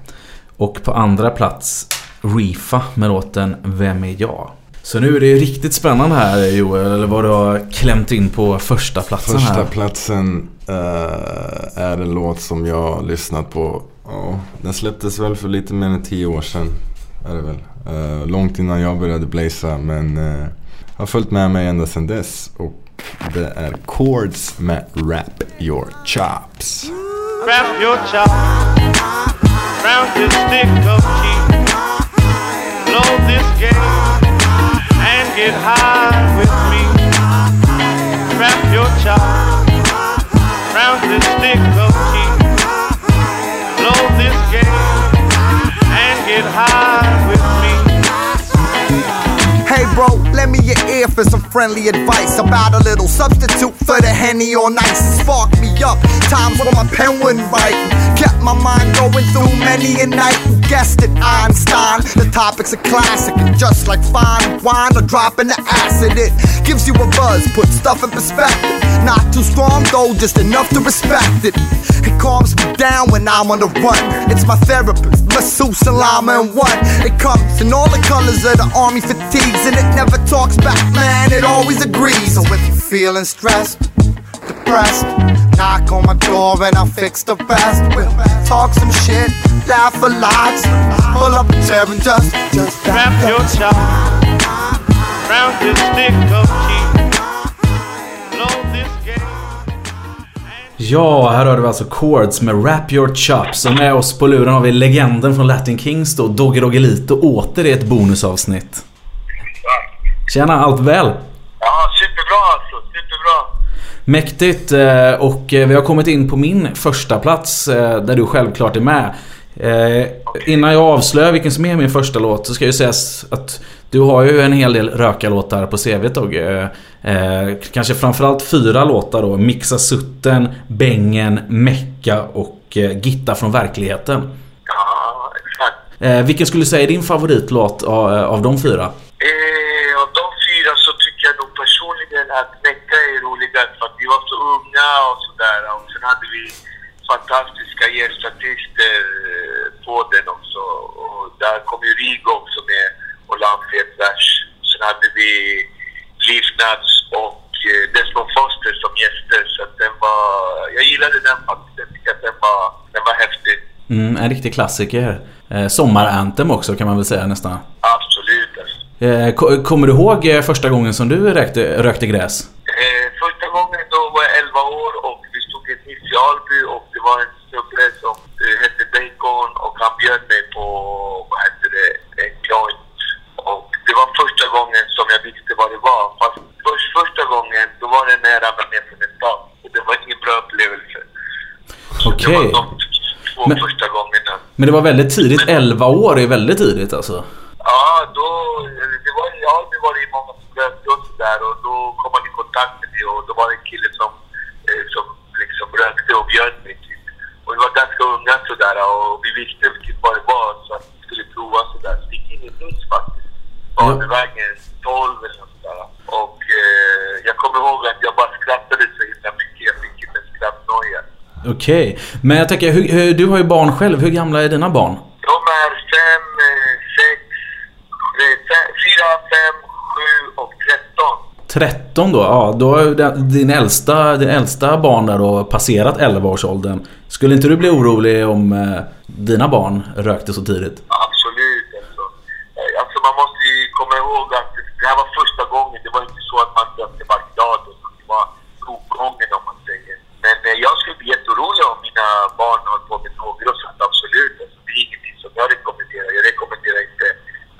Och på andra plats Reefa med låten Vem är jag? Så nu är det riktigt spännande här Joel, eller vad du har klämt in på första platsen Första här. platsen uh, är en låt som jag har lyssnat på. Oh, den släpptes väl för lite mer än 10 år sedan. Är det väl. Uh, långt innan jag började blaza men uh, har följt med mig ända sedan dess. Och det är Chords med Rap Your Chops. Wrap your chops round this stick of cheese. Blow this game and get high with me. Wrap your chops round this stick of cheese. Blow this game and get high bro, lend me your ear for some friendly advice about a little substitute for the henny or nice. Spark me up, times when my pen wouldn't write. Kept my mind going through many a night. You guessed it, Einstein. The topic's a classic, and just like fine wine or dropping the acid, it gives you a buzz, put stuff in perspective. Not too strong though, just enough to respect it. It calms me down when I'm on the run. It's my therapist, masseuse and llama in one. It comes in all the colors of the army fatigues, and it never talks back, man. It always agrees. So if you're feeling stressed, depressed, knock on my door and I'll fix the rest. We'll talk some shit, laugh a lot, pull up a chair and just, just Wrap your child round this stick of. Ja, här hörde vi alltså Chords med Wrap Your Chops och med oss på luren har vi legenden från Latin Kings då, Doggy Doggelito åter i ett bonusavsnitt. Tjena, allt väl? Ja, superbra alltså. Superbra. Mäktigt eh, och eh, vi har kommit in på min första plats eh, där du självklart är med. Eh, Innan jag avslöjar vilken som är min första låt så ska ju sägas att du har ju en hel del rökarlåtar på CVt eh, Kanske framförallt fyra låtar då. Mixa Sutten, Bängen, Mecka och Gitta från verkligheten. Ja, exakt. Vilken skulle du säga är din favoritlåt av, av de fyra? Eh, av de fyra så tycker jag nog personligen att Mecka för att vi var så unga och sådär. Och sen hade vi fantastiska gästartister eh, på den också. Och där kom ju Rigo också med och la en fet vers. Sen hade vi Livnads och eh, Desmond Foster som gäster. Så att den var... Jag gillade den faktiskt. Jag tycker att den var, den var häftig. Mm, en riktig klassiker. Eh, Sommar-anthem också kan man väl säga nästan. Absolut. Eh, ko- kommer du ihåg eh, första gången som du rökte, rökte gräs? Eh, första gången då var jag 11 år och vi stod i ett hiss i Alby och det var en snubbe som hette Bacon och han bjöd mig på, vad hette det, en joint. Och det var första gången som jag visste vad det var. Fast först, första gången, då var det när jag ramlade ner från stad. Och Det var ingen bra upplevelse. Okej. Två Men- första gångerna. Men det var väldigt tidigt. 11 år är väldigt tidigt alltså. Ja, då, det var i Alby var det ju många som rökte och då kom man i kontakt med det och då var det en kille som, eh, som liksom rökte och bjöd mig typ. Och vi var ganska unga sådär och vi visste vilket vad det var så att vi skulle prova sådär. Så vi gick in i buss faktiskt. Badevägen 12 eller något sådär. Och eh, jag kommer ihåg att jag bara skrattade så himla mycket. Jag fick en skrattnoja. Okej. Men jag tänker, hur, hur, du har ju barn själv. Hur gamla är dina barn? De är fem, eh, sex, eh, fe- fyra, fem, sju och tretton. 13 då? Ja, då har din äldsta, din äldsta barn där då passerat 11-årsåldern. Skulle inte du bli orolig om eh, dina barn rökte så tidigt? Absolut. Alltså. Eh, alltså man måste ju komma ihåg att det här var första gången. Det var inte så att man rökte varje dag. Det var provgången om man säger. Men eh, jag skulle bli jätteorolig om mina barn höll på med droger och sånt. Absolut. Alltså, det är ingenting som jag rekommenderar. Jag rekommenderar inte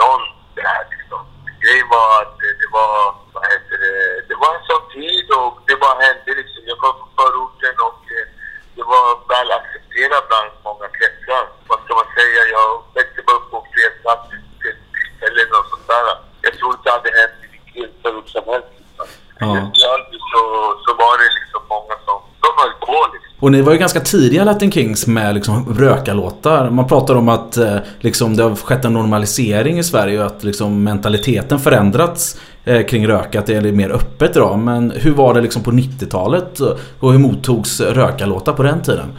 någon det liksom. Grejen var att det var, vad heter det, det var en sån tid och det bara hände liksom. Jag kom från förorten och eh, det var väl accepterat bland många kretsar. Vad ska man säga? Jag växte upp på fel plats eller något sånt där. Jag tror inte det hade hänt i vilken förort som helst. Liksom. Ja. Så, så var det liksom många som, de höll på liksom. Och ni var ju ganska tidiga Latin Kings med liksom rökarlåtar. Man pratar om att eh, liksom, det har skett en normalisering i Sverige och att liksom, mentaliteten förändrats eh, kring rök. Att det är mer öppet idag. Men hur var det liksom på 90-talet? Och hur mottogs rökarlåtar på den tiden?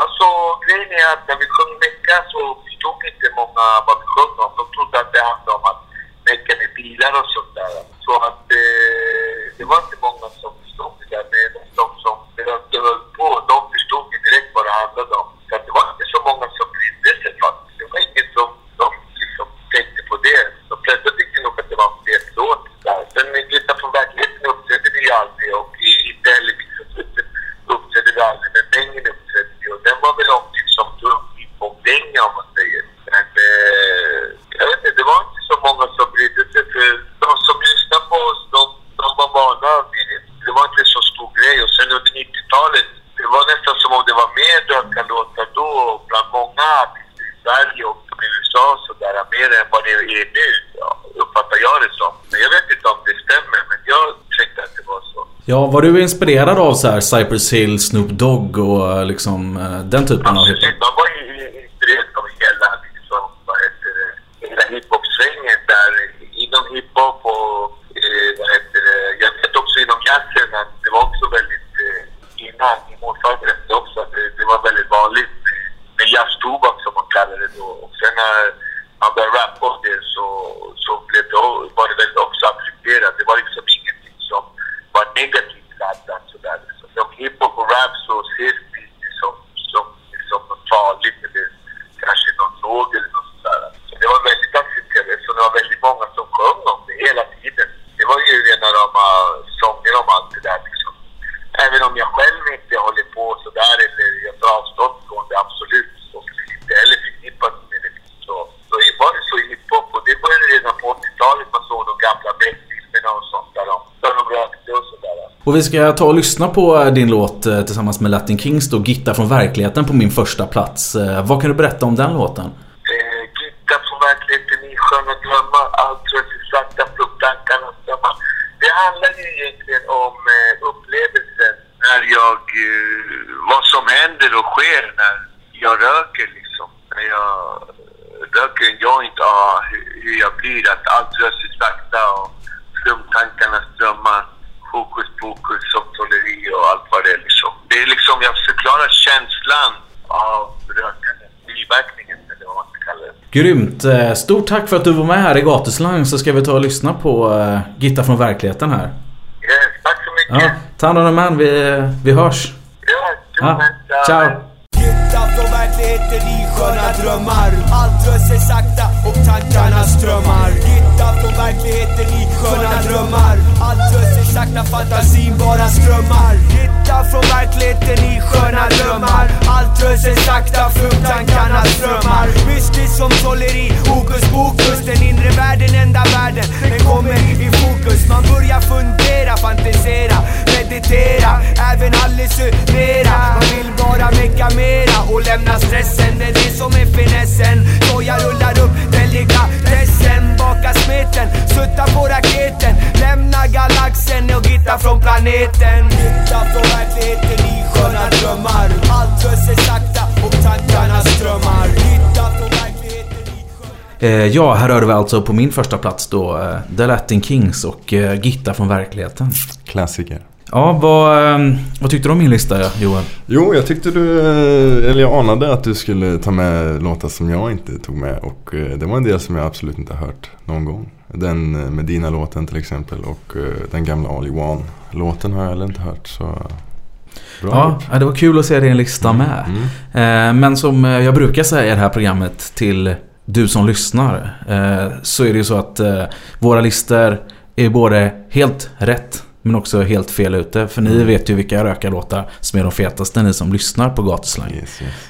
Alltså grejen är att när vi sjöng Mecka så förstod inte många vad vi sjöng om. De trodde att det handlade om att mecka med bilar och sånt där. Så att eh, det var inte många som förstod det där. Men de som rökte höll på, de förstod ju direkt vad det handlade om. Så det var inte så många som brydde sig faktiskt. Det var ingen som de liksom tänkte på det. De flesta tyckte nog att det var fel låt. Sen Gitta från verkligheten uppträdde vi aldrig och i- inte heller uppträdde vi aldrig. Men Bengen uppträdde vi och den var väl omtyckt som drömhiphop-dänga om. Men eh, jag vet inte, det var inte rökarlåtar då bland många artister i Sverige och i USA och sådär, mer än vad det är nu, ja, uppfattar jag det som. Men jag vet inte om det stämmer, men jag tyckte att det var så. Ja, var du inspirerad av så här Cypress Hill, Snoop Dogg och eh, liksom eh, den typen av hiphop? Man var ju inspirerad av hela, liksom, vad heter det, hela hiphop-svängen där inom hiphop och eh, vad heter det, jag vet också inom jazzen att det var också väldigt, eh, innan, min morfar berättade också att det, det var väldigt vanligt med, med jazztobak som man kallar det då. Och sen när man började rappa om det så, så blev det, var det väl också accepterat. Det var liksom ingenting som var negativt laddat sådär. Så som hiphop och rap så ses det inte som, som, som något farligt eller kanske någon drog eller något sådär. Så det var väldigt accepterat. Så det var väldigt många som sjöng om det hela tiden. Det var ju rena rama sånger om allt det där liksom. Även om jag själv inte håller på sådär eller jag tar avstånd från det absolut. Så vill inte heller förknippas med det. Så, så var det så i hiphop och det började redan på 80-talet. Man såg de gamla Beck-filmerna och sånt där. de- Där de rökte och sådär. Och vi ska ta och lyssna på eh, din låt eh, tillsammans med Latin Kings då, Gitta från verkligheten på min första plats. Eh, vad kan du berätta om den låten? Eh, Gitta från verkligheten i sköna drömmar, allt rör sig sakta från tankarnas drömmar. Det handlar ju egentligen om eh, upplevelsen när jag, eh, vad som händer och sker när jag röker liksom. När jag röker en joint, ja, hur, hur jag blir, att allt rör sig sakta och flumtankarnas drömmar. Hokus pokus, sopptrolleri och allt vad det är liksom. Det är liksom, jag förklarar känslan av rökandet, biverkningen eller vad man ska kalla det. Grymt! Eh, Stort tack för att du var med här i Gatuslang så ska vi ta och lyssna på eh, Gitta från verkligheten här. Yes, tack så mycket. Ja, ta hand om dig man, vi, vi hörs. Ja, ciao! Gitta från verkligheten i sköna drömmar Allt rör sig sakta och tankarna strömmar borta från verkligheten i sköna drömmar. Allt rör sig sakta, fantasin bara strömmar. Hitta från verkligheten i sköna drömmar. Allt rör sig sakta, fruktankarna strömmar. Mystiskt som trolleri, hokus pokus. Den inre världen, enda världen. Den kommer i fokus. Man börjar fundera, fantisera, meditera Även hallucinera. Man vill bara mecka mera och lämna stressen. Det är det som är finessen. Så jag rullar upp delikatessen Baka smeten, sutta på raketen. Lämna galaxen och gitta från planeten. Gitta från verkligheten i sköna drömmar. Allt rör sig sakta och tankarna strömmar. Gitta från verkligheten Eh, ja, här hörde vi alltså på min första plats då eh, The Latin Kings och eh, Gitta från verkligheten. Klassiker. Ja, vad, eh, vad tyckte du om min lista Johan? Jo, jag tyckte du, eller jag anade att du skulle ta med låtar som jag inte tog med och eh, det var en del som jag absolut inte har hört någon gång. Den eh, Medina-låten till exempel och eh, den gamla All You Want-låten har jag heller inte hört så bra Ja, det var kul att se din lista med. Eh, Men som jag brukar säga i det här programmet till du som lyssnar så är det ju så att våra listor är både helt rätt men också helt fel ute. För ni Mm. vet ju vilka rökarlåtar som är de fetaste, ni som lyssnar på Gatuslang.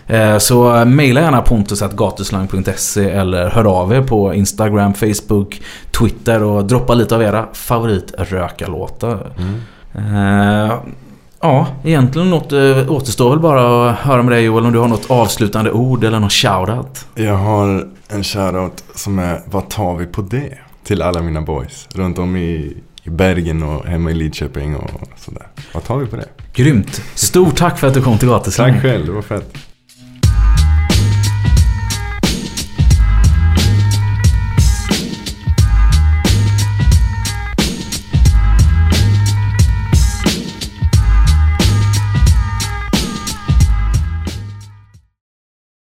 Eh, Så mejla gärna pontus.gatuslang.se eller hör av er på Instagram, Facebook, Twitter och droppa lite av era favoritrökarlåtar. Eh, Ja, egentligen något eh, återstår väl bara att höra med dig Joel om du har något avslutande ord eller något shoutout. Jag har en shoutout som är Vad tar vi på det? Till alla mina boys runt om i, i Bergen och hemma i Lidköping och sådär. Vad tar vi på det? Grymt! Stort tack för att du kom till Gatuslang. Tack själv, det var fett.